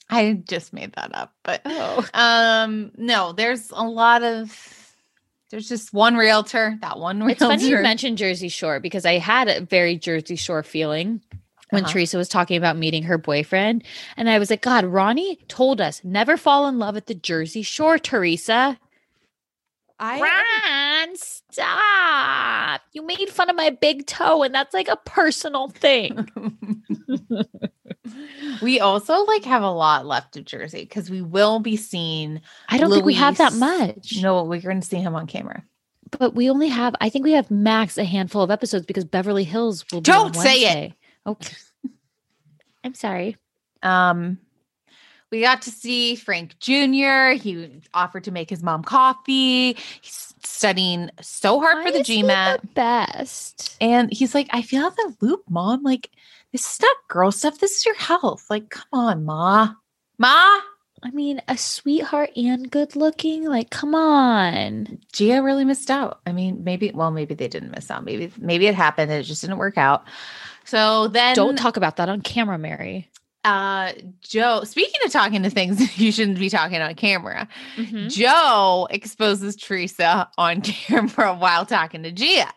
I just made that up, but Oh. um, no, there's a lot of. There's just one realtor. That one realtor. It's funny you mentioned Jersey Shore because I had a very Jersey Shore feeling when Uh-huh. Teresa was talking about meeting her boyfriend. And I was like, God, Ronnie told us never fall in love at the Jersey Shore, Teresa. I Ron, stop. You made fun of my big toe, and that's like a personal thing. we also like have a lot left of Jersey because we will be seeing. I don't think we have that Luis- much. No, we're going to see him on camera. But we only have, I think we have max a handful of episodes because Beverly Hills will be Don't say it. Okay. I'm sorry. Um, we got to see Frank Jr. He offered to make his mom coffee. He's studying so hard for Why the is he GMAT. the best. And he's like, I feel out the loop, mom. Like, this is not girl stuff. This is your health. Like, come on, ma. Ma? I mean, a sweetheart and good looking. Like, come on. Gia really missed out. I mean, maybe, well, maybe they didn't miss out. Maybe, maybe it happened and it just didn't work out. So then Don't talk about that on camera, Mary. uh Joe, speaking of talking to things you shouldn't be talking on camera, Mhm. Joe exposes Teresa on camera while talking to Gia.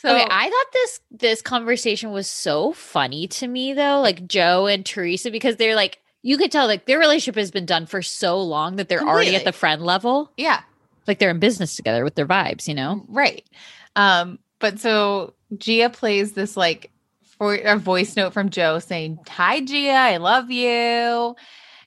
So okay, I thought this this conversation was so funny to me though, like Joe and Teresa, because they're like you could tell like their relationship has been done for so long that they're already at the friend level. yeah, Like they're in business together with their vibes, you know? right. Um, but so Gia plays this like for a voice note from Joe saying, Hi Gia, I love you.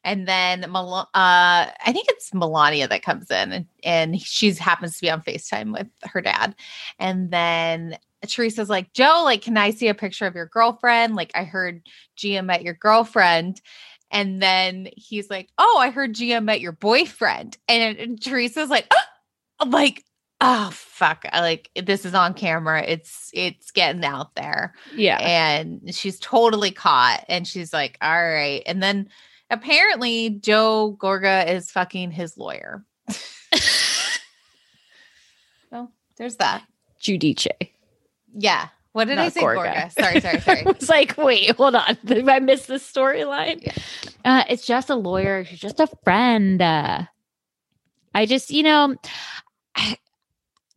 And then Mel- uh, I think it's Milania that comes in and, and she happens to be on FaceTime with her dad. And then Teresa's like, Joe, like, can I see a picture of your girlfriend? Like, I heard Gia met your girlfriend. And then he's like, Oh, I heard Gia met your boyfriend. And, and Teresa's like, oh, like, oh fuck. I like this is on camera. It's it's getting out there. Yeah. And she's totally caught. And she's like, All right. And then apparently Joe Gorga is fucking his lawyer. well, there's that. Giudice. Yeah. What did Not I say? Gorga. Gorga. Sorry, sorry, sorry. I was like, wait, hold on. Did I miss the storyline? Uh, it's just a lawyer. She's just a friend. Uh, I just, you know,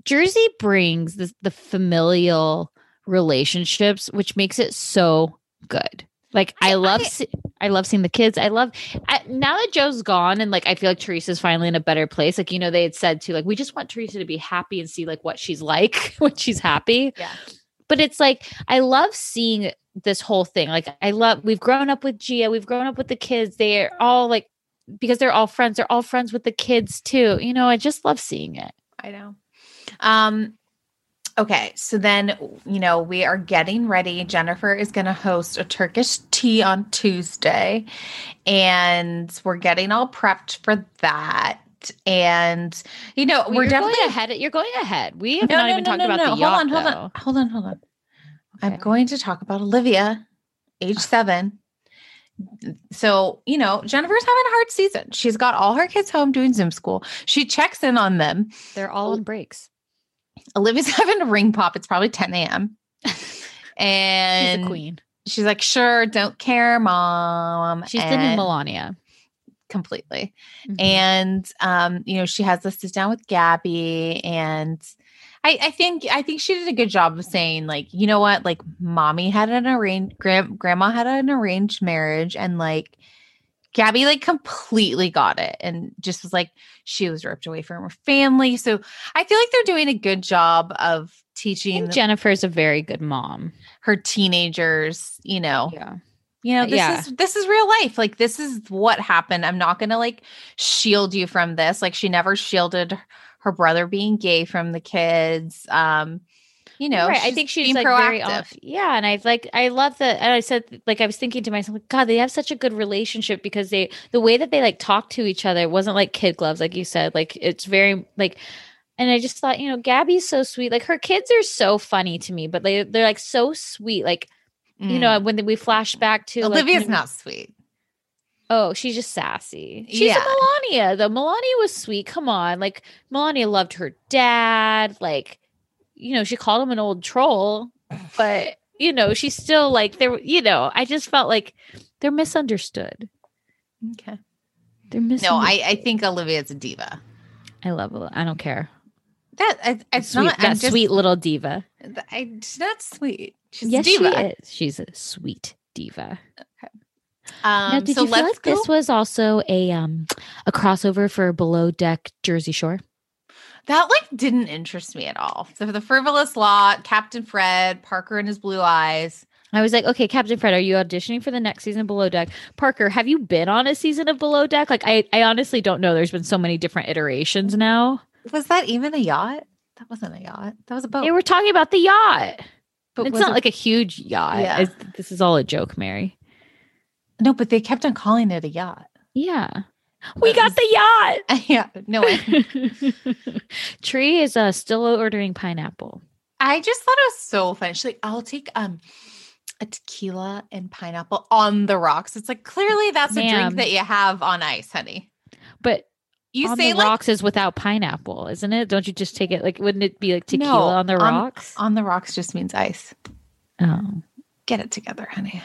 Jersey brings the, the familial relationships, which makes it so good. Like I, love, see- I love seeing the kids. I love I, now that Joe's gone, and like I feel like Teresa's finally in a better place. Like you know, they had said too, like we just want Teresa to be happy and see like what she's like when she's happy. Yeah. But it's like I love seeing this whole thing. Like I love we've grown up with Gia, we've grown up with the kids. They're all like because they're all friends. They're all friends with the kids too. You know, I just love seeing it. I know. Um okay, so then you know, we are getting ready. Jennifer is going to host a Turkish tea on Tuesday and we're getting all prepped for that. And you know, Well, we're definitely ahead. You're going ahead. We have not even talked about the hold yacht. on, hold on, hold on, hold on. I'm going to talk about Olivia, age oh. seven. So, you know, Jennifer's having a hard season. She's got all her kids home doing Zoom school. She checks in on them. They're all on breaks. Olivia's having a ring pop. It's probably 10 a.m. and She's a queen. She's like, sure, don't care, mom. She's the new Milania. completely. Mhm. And um, you know, she has this sit down with Gabby and I, I think I think she did a good job of saying, like, you know what, like mommy had an arranged grand, grandma had an arranged marriage and like Gabby like completely got it and just was like she was ripped away from her family. So I feel like they're doing a good job of teaching Jennifer's a very good mom. her teenagers, you know, Yeah. you know, this Yeah. is this is real life. Like this is what happened. I'm not gonna like shield you from this. Like she never shielded her brother being gay from the kids. Um, you know, right. I think she's like proactive. very on, yeah, and I like I love that. And I said like I was thinking to myself, like, God, they have such a good relationship because they the way that they like talk to each other wasn't like kid gloves, like you said. Like it's very like, and I just thought, you know, Gabby's so sweet. Like her kids are so funny to me, but they they're like so sweet. Like you know when we flash back to like, Mm. Olivia's when- not sweet. Oh, she's just sassy. She's Yeah. a Milania, though. Milania was sweet. Come on. Like, Milania loved her dad. Like, you know, she called him an old troll, but, you know, she's still like, there, you know, I just felt like they're misunderstood. Okay. They're No. I, I think Olivia's a diva. I love. I don't care. That I, it's Sweet, not that I'm just- sweet little diva. I, she's not sweet. She's yes, a diva. she is. She's a sweet diva. Um, now, did so you feel let's like this was also a um a crossover for Below Deck Jersey Shore? That like didn't interest me at all. So for the frivolous lot, Captain Fred, Parker and his blue eyes. I was like, okay, Captain Fred, are you auditioning for the next season of Below Deck? Parker, have you been on a season of Below Deck? Like, I, I honestly don't know. There's been so many different iterations now. Was that even a yacht? That wasn't a yacht. That was a boat. They were talking about the yacht. But it's not it- like a huge yacht. Yeah. It's- this is all a joke, Mary. no, but they kept on calling it a yacht. Yeah. We got the yacht. yeah, no way. Tre is uh, still ordering pineapple. I just thought it was so funny. She's like, I'll take um a tequila and pineapple on the rocks. It's like clearly that's a drink that you have on ice, honey. But You on say the like rocks is without pineapple, isn't it? Don't you just take it? Like, wouldn't it be like tequila No, on the on- rocks? on the rocks just means ice. oh, Get it together, honey.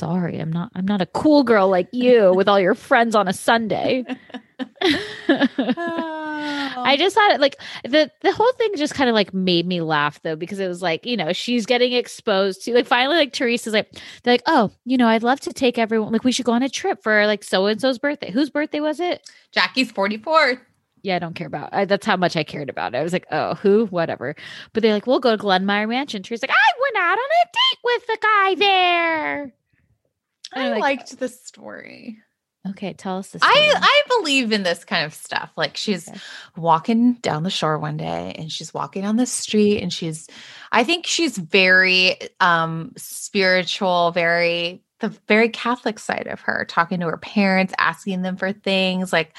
Sorry. I'm not. I'm not a cool girl like you with all your friends on a Sunday. I just thought it like the the whole thing just kind of like made me laugh though because it was like you know she's getting exposed to like finally like Teresa's like they're like oh you know I'd love to take everyone like we should go on a trip for like so and so's birthday whose birthday was it Jackie's 44. yeah I don't care about I, that's how much I cared about it I was like oh who whatever but they're like we'll go to Glenmere Mansion Teresa's like I went out on a date with the guy there I I'm like, liked the story. Okay, tell us this. I story. I believe in this kind of stuff. Like she's walking down the shore one day and she's walking on the street and she's I think she's very um spiritual, very the very Catholic side of her, talking to her parents, asking them for things like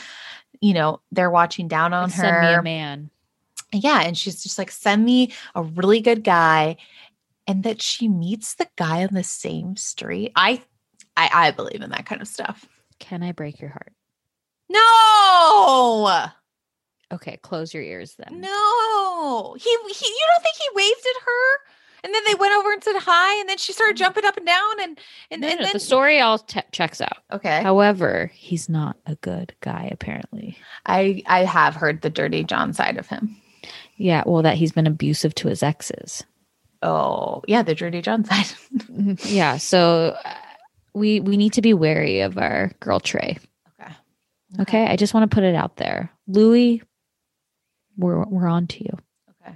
you know, they're watching down on Like, her. Send me a man. Yeah, and she's just like send me a really good guy and that she meets the guy on the same street. I I I believe in that kind of stuff. Can I break your heart? No. Okay, close your ears then. No, he, he, you don't think he waved at her? And then they went over and said hi, and then she started jumping up and down, and and, No, and no, then the story all te- checks out. Okay, However, he's not a good guy apparently. I I have heard the dirty John side of him. Yeah, well, that he's been abusive to his exes. Oh, yeah, the dirty John side. yeah, so we we need to be wary of our girl Tre. Okay. Okay, I just want to put it out there, Louis. We're we're on to you. Okay.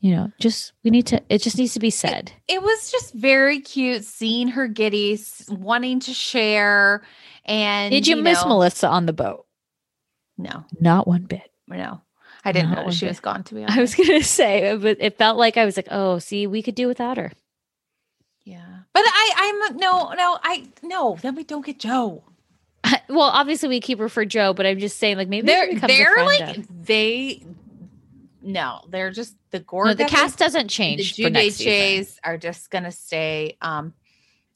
You know, just we need to. It just needs to be said. It was just very cute seeing her giddy, wanting to share. And Did you, miss know- Melissa on the boat? No, Not one bit. no, I didn't Not know she bit. was gone. To be honest, I was gonna say, but it felt like I was like, oh, see, we could do without her. yeah, but I I'm no no I no. Then we don't get Joe. well, obviously we keep her for Joe, but I'm just saying, like maybe they're they're like of- they no they're just the Gorga no, the cast doesn't change the for next season. Are just gonna stay um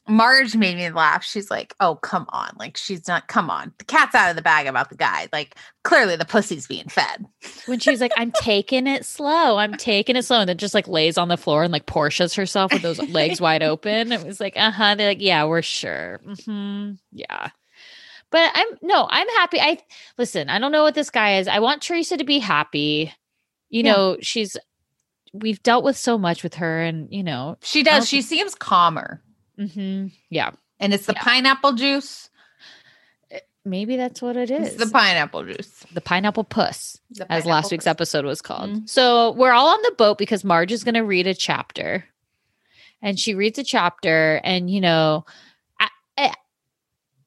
Marge made me laugh. She's like, "Oh, come on! Like, she's not. Come on, the cat's out of the bag about the guy. Like, clearly the pussy's being fed." When she's like, "I'm taking it slow, I'm taking it slow," and then just like lays on the floor and like Portia's herself with those legs wide open. It was like, uh huh. They're like, "Yeah, we're sure. Mm-hmm. Yeah." But I'm no, I'm happy. I listen. I don't know what this guy is. I want Teresa to be happy. You Yeah. know, she's we've dealt with so much with her, and you know, She does. She seems calmer, hmm yeah, and it's the Yeah. pineapple juice. maybe that's what it is. It's the pineapple juice. the pineapple puss. The as last week's puss. episode was called. Mhm. So we're all on the boat because Marge is going to read a chapter, and she reads a chapter, and you know, I, I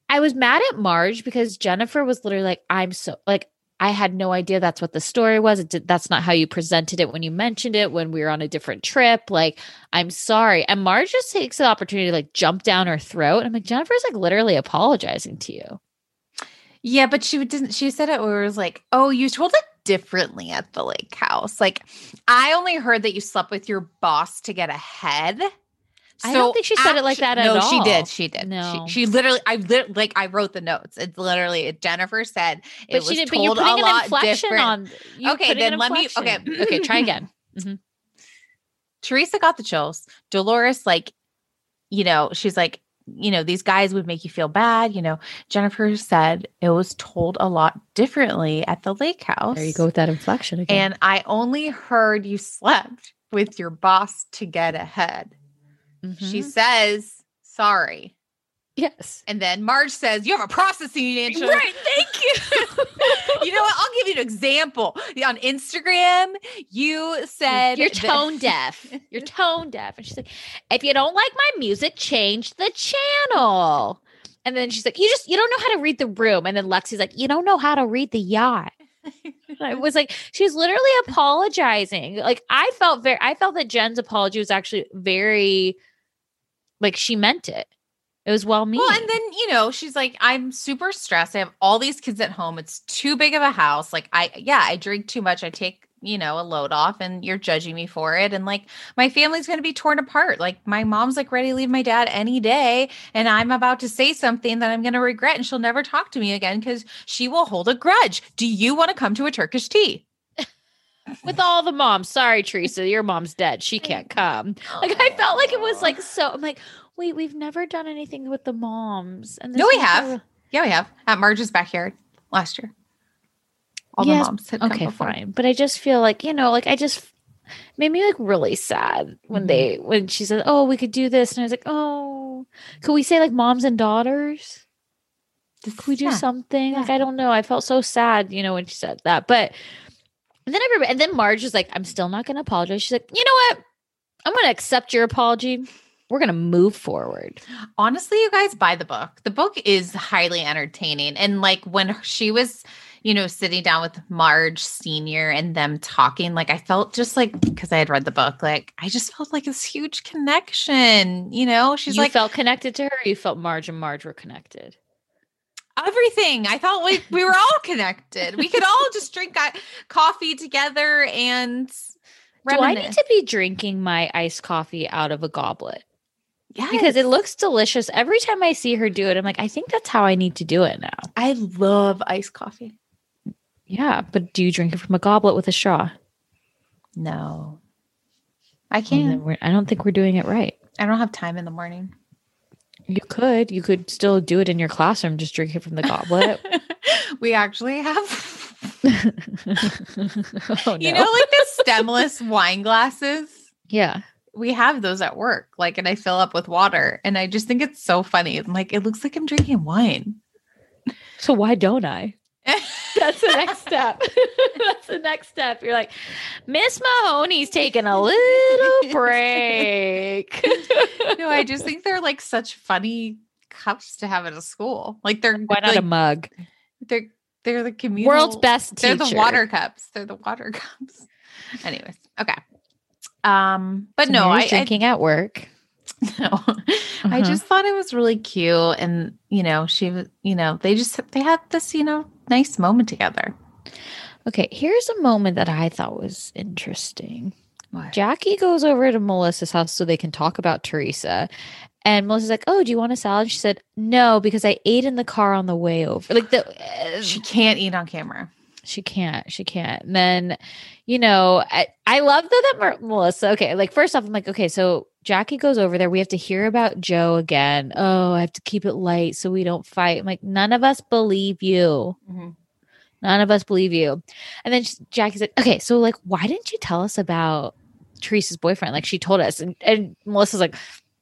I was mad at Marge because Jennifer was literally like, "I'm so like." I had no idea that's what the story was. Did, that's not how you presented it when you mentioned it when we were on a different trip. Like, I'm sorry. And Marge just takes the opportunity to like jump down her throat. And I'm like, Jennifer's like literally apologizing to you. Yeah, but she didn't. She said it where it was like, "Oh, you told it differently at the lake house." Like, I only heard that you slept with your boss to get ahead. I don't think she said it like that at all. no, she did. She did. No. she, she literally. I lit, like I wrote the notes. It's literally Jennifer said it But was she did. But told you're putting a an lot inflection different. on. Okay, then let me- okay. okay. Try again. Mhm. Teresa got the chills. Dolores, like, you know, she's like, you know, these guys would make you feel bad. You know, Jennifer said it was told a lot differently at the lake house. There you go with that inflection again. And I only heard you slept with your boss to get ahead. She Mhm. says, sorry. yes. And then Marge says, You have a processing issue. Right. Thank you. You know what? I'll give you an example. On Instagram, you said You're that- tone deaf. You're tone deaf. And she's like, if you don't like my music, change the channel. And then she's like, you just you don't know how to read the room. And then Lexi's like, you don't know how to read the yacht. I was like, she's literally apologizing. Like I felt very I felt that Jen's apology was actually very like she meant it. It was well meaning. Well, and then you know, she's like, I'm super stressed. I have all these kids at home. It's too big of a house. Like, I yeah, I drink too much. I take you know a load off, and you're judging me for it. And like, my family's gonna be torn apart. Like, my mom's like ready to leave my dad any day, and I'm about to say something that I'm gonna regret, and she'll never talk to me again because she will hold a grudge. Do you want to come to a Turkish tea? With all the moms. Sorry, Teresa, your mom's dead. She can't come. Like I felt like it was like so. I'm like, wait, we've never done anything with the moms. And No, we have. Yeah, we have at Marge's backyard last year. All Yes, the moms had come Okay, fine. But I just feel like you know, like I just made me like really sad when they Mm-hmm. when she said, "Oh, we could do this," and I was like, "Oh, could we say like moms and daughters?" Could we do Yeah. something? Like I don't know. I felt so sad, you know, when she said that. But and then everybody, and then Marge was like, "I'm still not going to apologize." She's like, "You know what? I'm going to accept your apology, we're gonna move forward. Honestly, you guys buy the book. The book is highly entertaining. And like when she was, you know, sitting down with Marge Sr. and them talking, like I felt just like because I had read the book, like I just felt like this huge connection. You know, she's you like felt connected to her. You felt Marge and Marge were connected. Everything. I thought like we were all connected. We could all just drink coffee together and Do I need to be drinking my iced coffee out of a goblet? Yes. Because it looks delicious. Every time I see her do it, I'm like, I think that's how I need to do it now. I love iced coffee. Yeah, but do you drink it from a goblet with a straw? No, I can't. I don't think we're doing it right. I don't have time in the morning. You could. You could still do it in your classroom. Just drink it from the goblet. we actually have, oh, you know, like the stemless wine glasses. yeah. We have those at work, like, and I fill up with water, and I just think it's so funny. I'm like, it looks like I'm drinking wine. So why don't I? That's the next step. That's the next step. You're like, Miss Mahoney's taking a little break. no, I just think they're like such funny cups to have at a school. Like they're Why not like, a mug? They're they're the communal World's best They're the water cups. They're the water cups. Anyways, okay. Um, but So no, I, I drinking at work. no. I Uh-huh. just thought it was really cute, and you know, she was, you know, they just they had this, you know, nice moment together. Okay, here's a moment that I thought was interesting. What? Jackie goes over to Melissa's house so they can talk about Teresa. And Melissa's like, "Oh, do you want a salad?" She said, "No, because I ate in the car on the way over." Like the uh, She can't eat on camera. she can't, she can't. And then, you know, I I love that that Melissa. Okay, like first off, I'm like, okay, so Jackie goes over there. We have to hear about Joe again. Oh, I have to keep it light so we don't fight. I'm like, none of us believe you. Mhm. None of us believe you. And then she- Jackie said, okay, so like, why didn't you tell us about Teresa's boyfriend? Like she told us. And, and Melissa's like,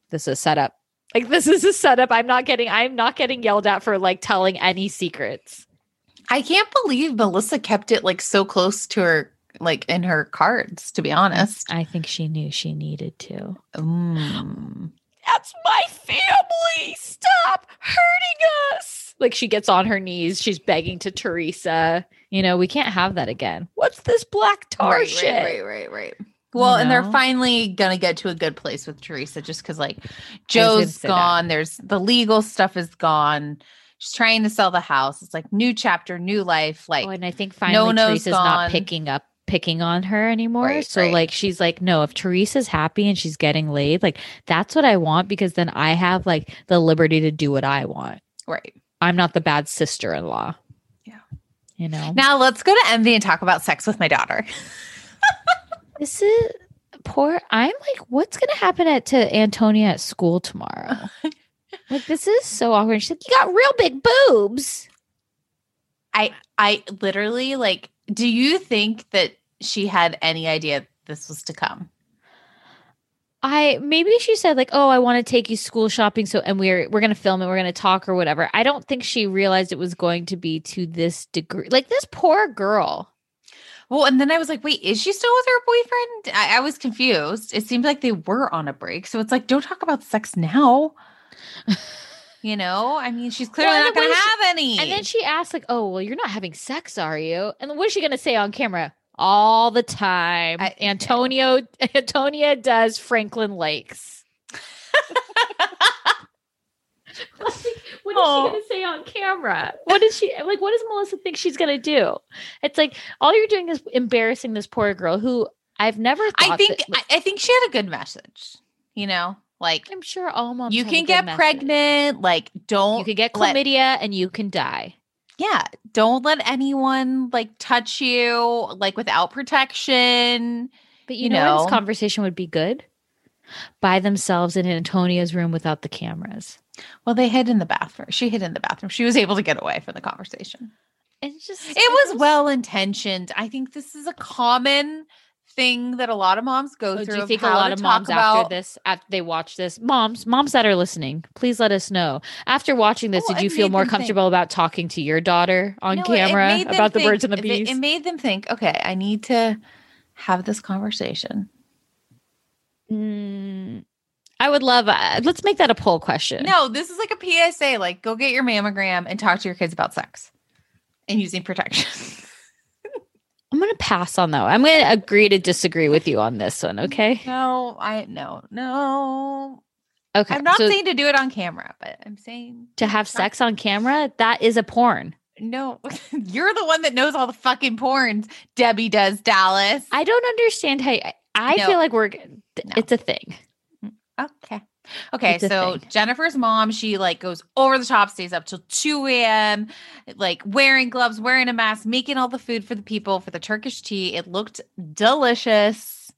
this is a setup. Like this is a setup. I'm not getting, I'm not getting yelled at for like telling any secrets. I can't believe Melissa kept it like so close to her, like in her cards. To be honest, I think she knew she needed to. Mm. That's my family. Stop hurting us. Like she gets on her knees. She's begging to Teresa. You know, we can't have that again. What's this black tar right, shit? right, right, right, right. Well, and they're finally gonna get to a good place with Teresa, just because like Joe's that. gone. There's the legal stuff is gone. She's trying to sell the house. It's like new chapter, new life. Like Oh, and I think finally Nono's Teresa's not gone. picking up picking on her anymore. Right, so right. like she's like, no, if Teresa's happy and she's getting laid, like that's what I want because then I have like the liberty to do what I want. right. I'm not the bad sister in law. Yeah. You know? Now let's go to Envy and talk about sex with my daughter. This is poor. I'm like, what's gonna happen at to Antonia at school tomorrow? like, this is so awkward. She's like, you got real big boobs. I I literally like. Do you think that she had any idea this was to come? I maybe she said like, "Oh, I want to take you school shopping." So, and we're we're gonna film it. We're gonna talk or whatever. I don't think she realized it was going to be to this degree. Like this poor girl. Well, and then I was like, wait, is she still with her boyfriend? I, I was confused. It seemed like they were on a break. So it's like, don't talk about sex now. you know, I mean, she's clearly Well, not going to what is have any. And then she asked like, "Oh, well, you're not having sex, are you?" And what is she gonna say on camera? All the time, I- Antonio Antonia does Franklin Lakes. Like, what is Aw. she gonna oh. say on camera? What is she like? What does Melissa think she's gonna do? It's like all you're doing is embarrassing this poor girl who I've never. Thought I think that- I, I think she had a good message. You know, like I'm sure all moms. you can get message. pregnant. Like don't You can get let- chlamydia and you can die. Yeah, don't let anyone like touch you like without protection. But you, You know, know. this conversation would be good by themselves in Antonia's room without the cameras. Well, they hid in the bathroom. She hid in the bathroom. She was able to get away from the conversation. It's just It was well intentioned. I think this is a common thing that a lot of moms go Oh, through. do you think a lot of moms about, after this, after they watch this, moms, moms that are listening, please let us know. After watching this, Well, did you feel more them think- comfortable about talking to your daughter on No, camera about the think- birds and the it- bees? It made them think, okay, I need to have this conversation. Mm, I would love. Uh, let's make that a poll question. No, this is like a PSA. Like, go get your mammogram and talk to your kids about sex and using protection. I'm gonna pass on though. I'm gonna agree to disagree with you on this one. Okay. no, I no no. Okay. I'm not so saying to do it on camera, but I'm saying to have sex on camera. That is a porn. no. You're the one that knows all the fucking porns. Debbie does Dallas. I don't understand how. I, I No. feel like we're. It's a thing. Mm, okay. Okay, so thing. Jennifer's mom, she like goes over the top, stays up till 2 a.m., like wearing gloves, wearing a mask, making all the food for the people for the Turkish tea. It looked delicious.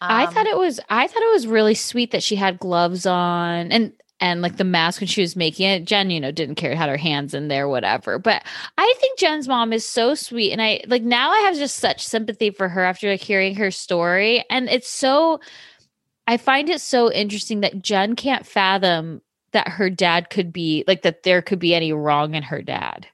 I Um, thought it was. I thought it was really sweet that she had gloves on and and like the mask when she was making it. Jen, you know, didn't care, had her hands in there, whatever. But I think Jen's mom is so sweet, and I like now I have just such sympathy for her after like hearing her story, and it's so. I find it so interesting that Jen can't fathom that her dad could be like that. There could be any wrong in her dad.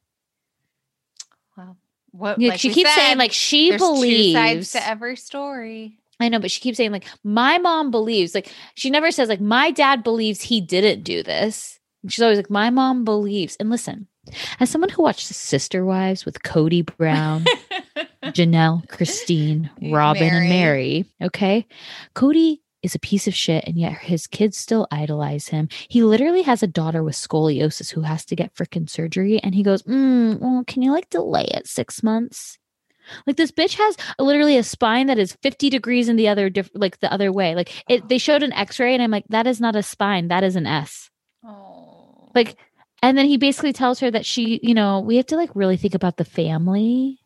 Well, what Yeah, like she keeps saying like she believes two sides to every story. I know, but she keeps saying like my mom believes. Like she never says like my dad believes he didn't do this. She's always like my mom believes. And listen, as someone who watched Sister Wives with Kody Brown, Janelle, Christine, Robyn, and Meri, okay, Kody is a piece of shit, and yet his kids still idolize him. He literally has a daughter with scoliosis who has to get freaking surgery, and he goes, mm, "Well, can you like delay it six months?" Like this bitch has a- literally a spine that is 50 degrees in the other diff- like the other way. Like it they showed an x-ray and I'm like that is not a spine, that is an S. Oh. Like and then he basically tells her that she, you know, we have to like really think about the family.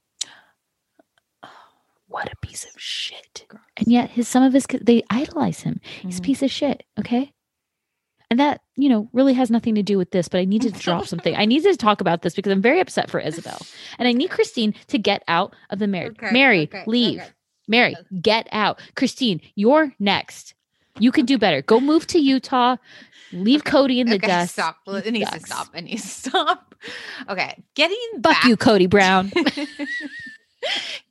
What a piece of shit. And yet his some of his they idolize him. He's a Mhm. piece of shit, okay? And that, you know, really has nothing to do with this, but I need to drop something. I need to talk about this because I'm very upset for Ysabel. And I need Christine to get out of the marriage. Okay, Mary, okay, leave. okay. Meri, get out. Christine, you're next. You can do better. Go move to Utah. Leave Kody in the okay, dust. Stop. It needs to stop. It needs to stop. Okay. Getting Fuck back you, Kody Brown.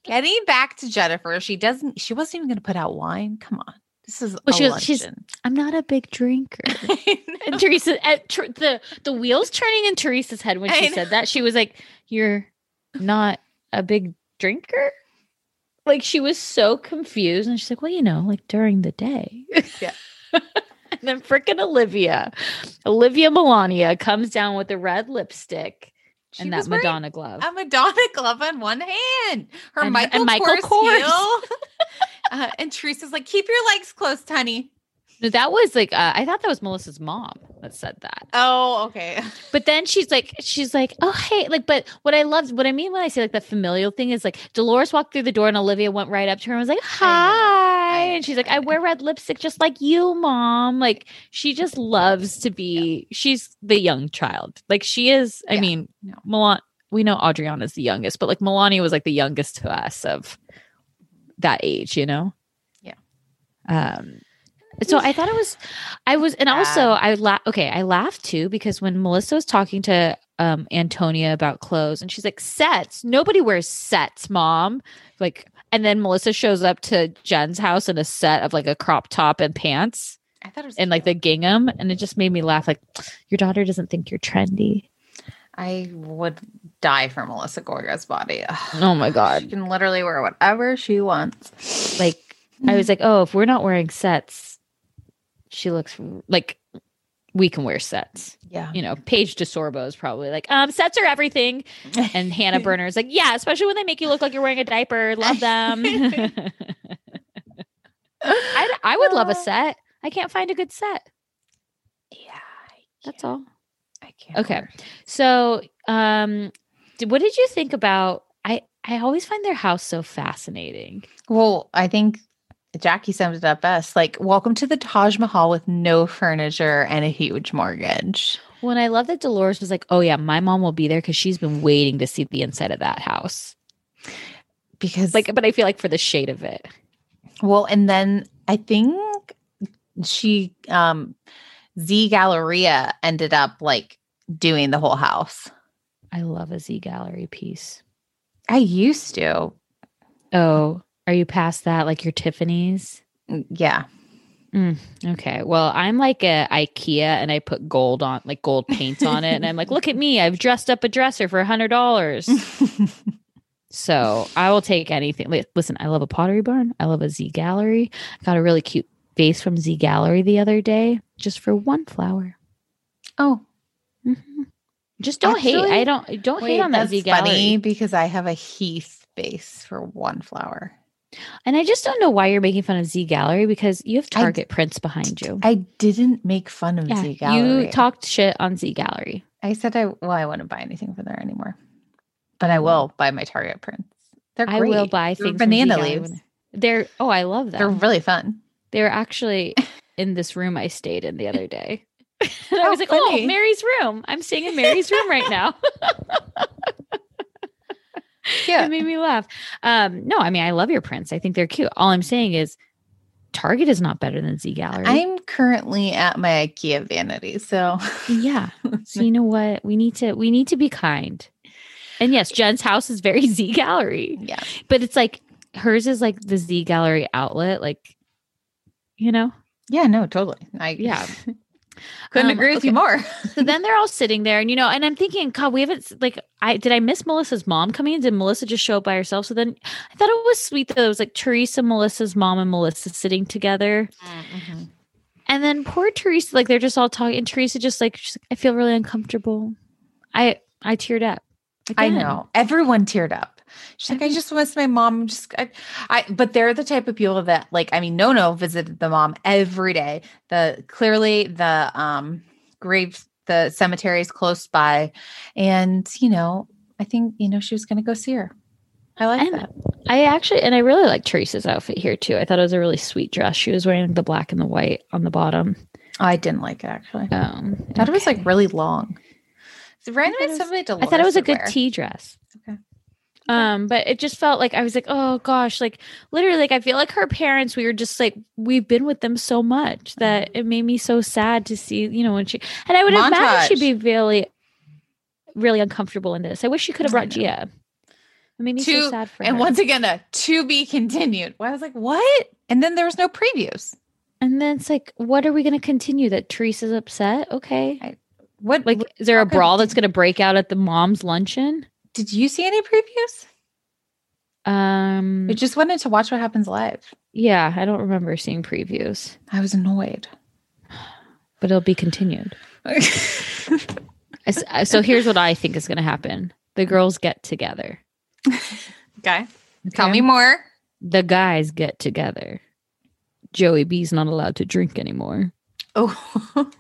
Getting back to Jennifer, she doesn't. She wasn't even going to put out wine. Come on, this is Well, she was- she's- I'm not a big drinker. and Teresa, at, tr- the the wheels turning in Teresa's head when she said that, she was like, "You're not a big drinker." Like she was so confused, and she's like, "Well, you know, like during the day." Yeah. and then freaking Olivia, Olivia Milania comes down with the red lipstick She and that Madonna glove. a Madonna glove on one hand. Her And- Michael, and Michael Kors, Kors. heel. uh, and Teresa's like, keep your legs close, honey. No, that was like uh, I thought that was Melissa's mom that said that. Oh, okay. But then she's like, she's like, oh hey, like, but what I loved, what I mean when I say like the familial thing is like Dolores walked through the door and Olivia went right up to her and was like, hi, and she's like, I wear red lipstick just like you, mom. Like she just loves to be. She's the young child. Like she is. I Yeah. mean, No. Milan. We know Adriana's the youngest, but like Milania was like the youngest to us of that age. You know. Yeah. Um. So I thought it was, I was, and also I la- okay, I laughed too because when Melissa was talking to um Antonia about clothes, and she's like, "Sets? Nobody wears sets, mom." Like, and then Melissa shows up to Jen's house in a set of like a crop top and pants I thought it was and like the gingham, and it just made me laugh. Like, your daughter doesn't think you're trendy. I would die for Melissa Gorga's body. Ugh. Oh my god, She can literally wear whatever she wants. Like, I was like, oh, if we're not wearing sets, she looks like we can wear sets. yeah. you know, Paige DeSorbo is probably like, um, sets are everything. And Hannah Berner's like, yeah, especially when they make you look like you're wearing a diaper. Love them. I, I would love a set. I can't find a good set. Yeah. That's all. I can't. Okay. wear- So, um, d- what did you think about? I I always find their house so fascinating. Well, I think Jackie summed it up best. Like, welcome to the Taj Mahal with no furniture and a huge mortgage. When I love that Dolores was like, "Oh yeah, my mom will be there because she's been waiting to see the inside of that house." Because, Like, but I feel like for the shade of it. well, and then I think she, um, Z Galleria ended up like doing the whole house. I love a Z Gallerie piece. I used to. Oh, are you past that? Like your Tiffany's? Mm, Yeah. Mm, okay. Well, I'm like a IKEA and I put gold on like gold paint on it. And I'm like, look at me. I've dressed up a dresser for a hundred dollars. so I will take anything. Li- Listen, I love a pottery barn. I love a Z Gallerie. I got a really cute vase from Z Gallerie the other day just for one flower. Oh, Just don't hate. I don't don't wait, hate on that Z Gallerie. funny because I have a Heath base for one flower. And I just don't know why you're making fun of Z Gallerie because you have I- Target prints behind you. I didn't make fun of yeah, Z Gallerie. you talked shit on Z Gallerie. I said I well, I wouldn't buy anything from there anymore, but I will buy my Target prints. They're I will buy They're things from banana leaves. They're oh, I love them. They're really fun. They were actually in this room I stayed in the other day. and I was like, oh, funny. oh, Mary's room. I'm staying in Mary's room right now. Yeah. it made me laugh. Um, no, I mean, I love your prints. I think they're cute. All I'm saying is Target is not better than Z Gallerie. I'm currently at my IKEA vanity, so yeah. So you know what? We need to we need to be kind. And yes, Jen's house is very Z Gallerie. yeah. But it's like hers is like the Z Gallerie outlet, like you know? Yeah, no, totally. I Yeah. couldn't Um, agree with you more. so then they're all sitting there and you know and i'm thinking god we haven't like i did i miss melissa's mom coming in did melissa just show up by herself so then i thought it was sweet that it was like teresa melissa's mom and melissa sitting together Mm-hmm. and then poor teresa like they're just all talking and teresa just like she's like i feel really uncomfortable i i teared up I know. Everyone teared up. She's like, I just miss my mom. Just I, I but they're the type of people that like, I mean, no no visited the mom every day. The clearly the um grave the cemetery is close by. And, you know, I think, you know, she was gonna go see her. I like And that. I actually, and I really like Teresa's outfit here too. I thought it was a really sweet dress. She was wearing the black and the white on the bottom. I didn't like it actually. Um, I thought it was like really long. It's thought random it was- I thought it was a good tea dress. Okay. Um, but it just felt like I was like, oh gosh, like literally, like I feel like her parents, we were just like, we've been with them so much that Mm-hmm. it made me so sad to see, you know, when she and I would imagine she'd be really, really uncomfortable in this. I wish she could have brought Gia. It made me so sad for and her. once again, a to be continued. Well, I was like, what? And then there was no previews. and then it's like, what are we going to continue? That Teresa's upset? Okay, What like, is there a brawl that's going to break out at the mom's luncheon? Did you see any previews? Um, I just wanted to watch what happens live. yeah, I don't remember seeing previews, I was annoyed. but it'll be continued. So here's what I think is going to happen: the girls get together, Okay. Tell me more. the guys get together. Joey B's not allowed to drink anymore, Oh,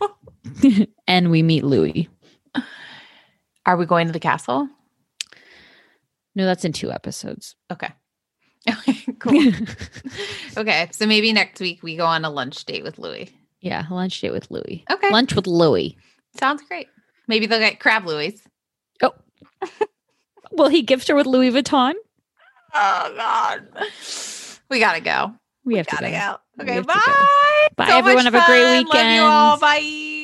and we meet Louis. are we going to the castle? No, that's in two episodes. Okay. Okay, cool. okay, so maybe next week we go on a lunch date with Louis. yeah, a lunch date with Louis. Okay. lunch with Louis. Sounds great. Maybe they'll get crab Louis. Oh, will he gift her with Louis Vuitton? Oh God, we gotta go. We have Gotta to go. go. Okay, bye. go. Bye, everyone. much Have a great fun. Love you all. weekend. Bye.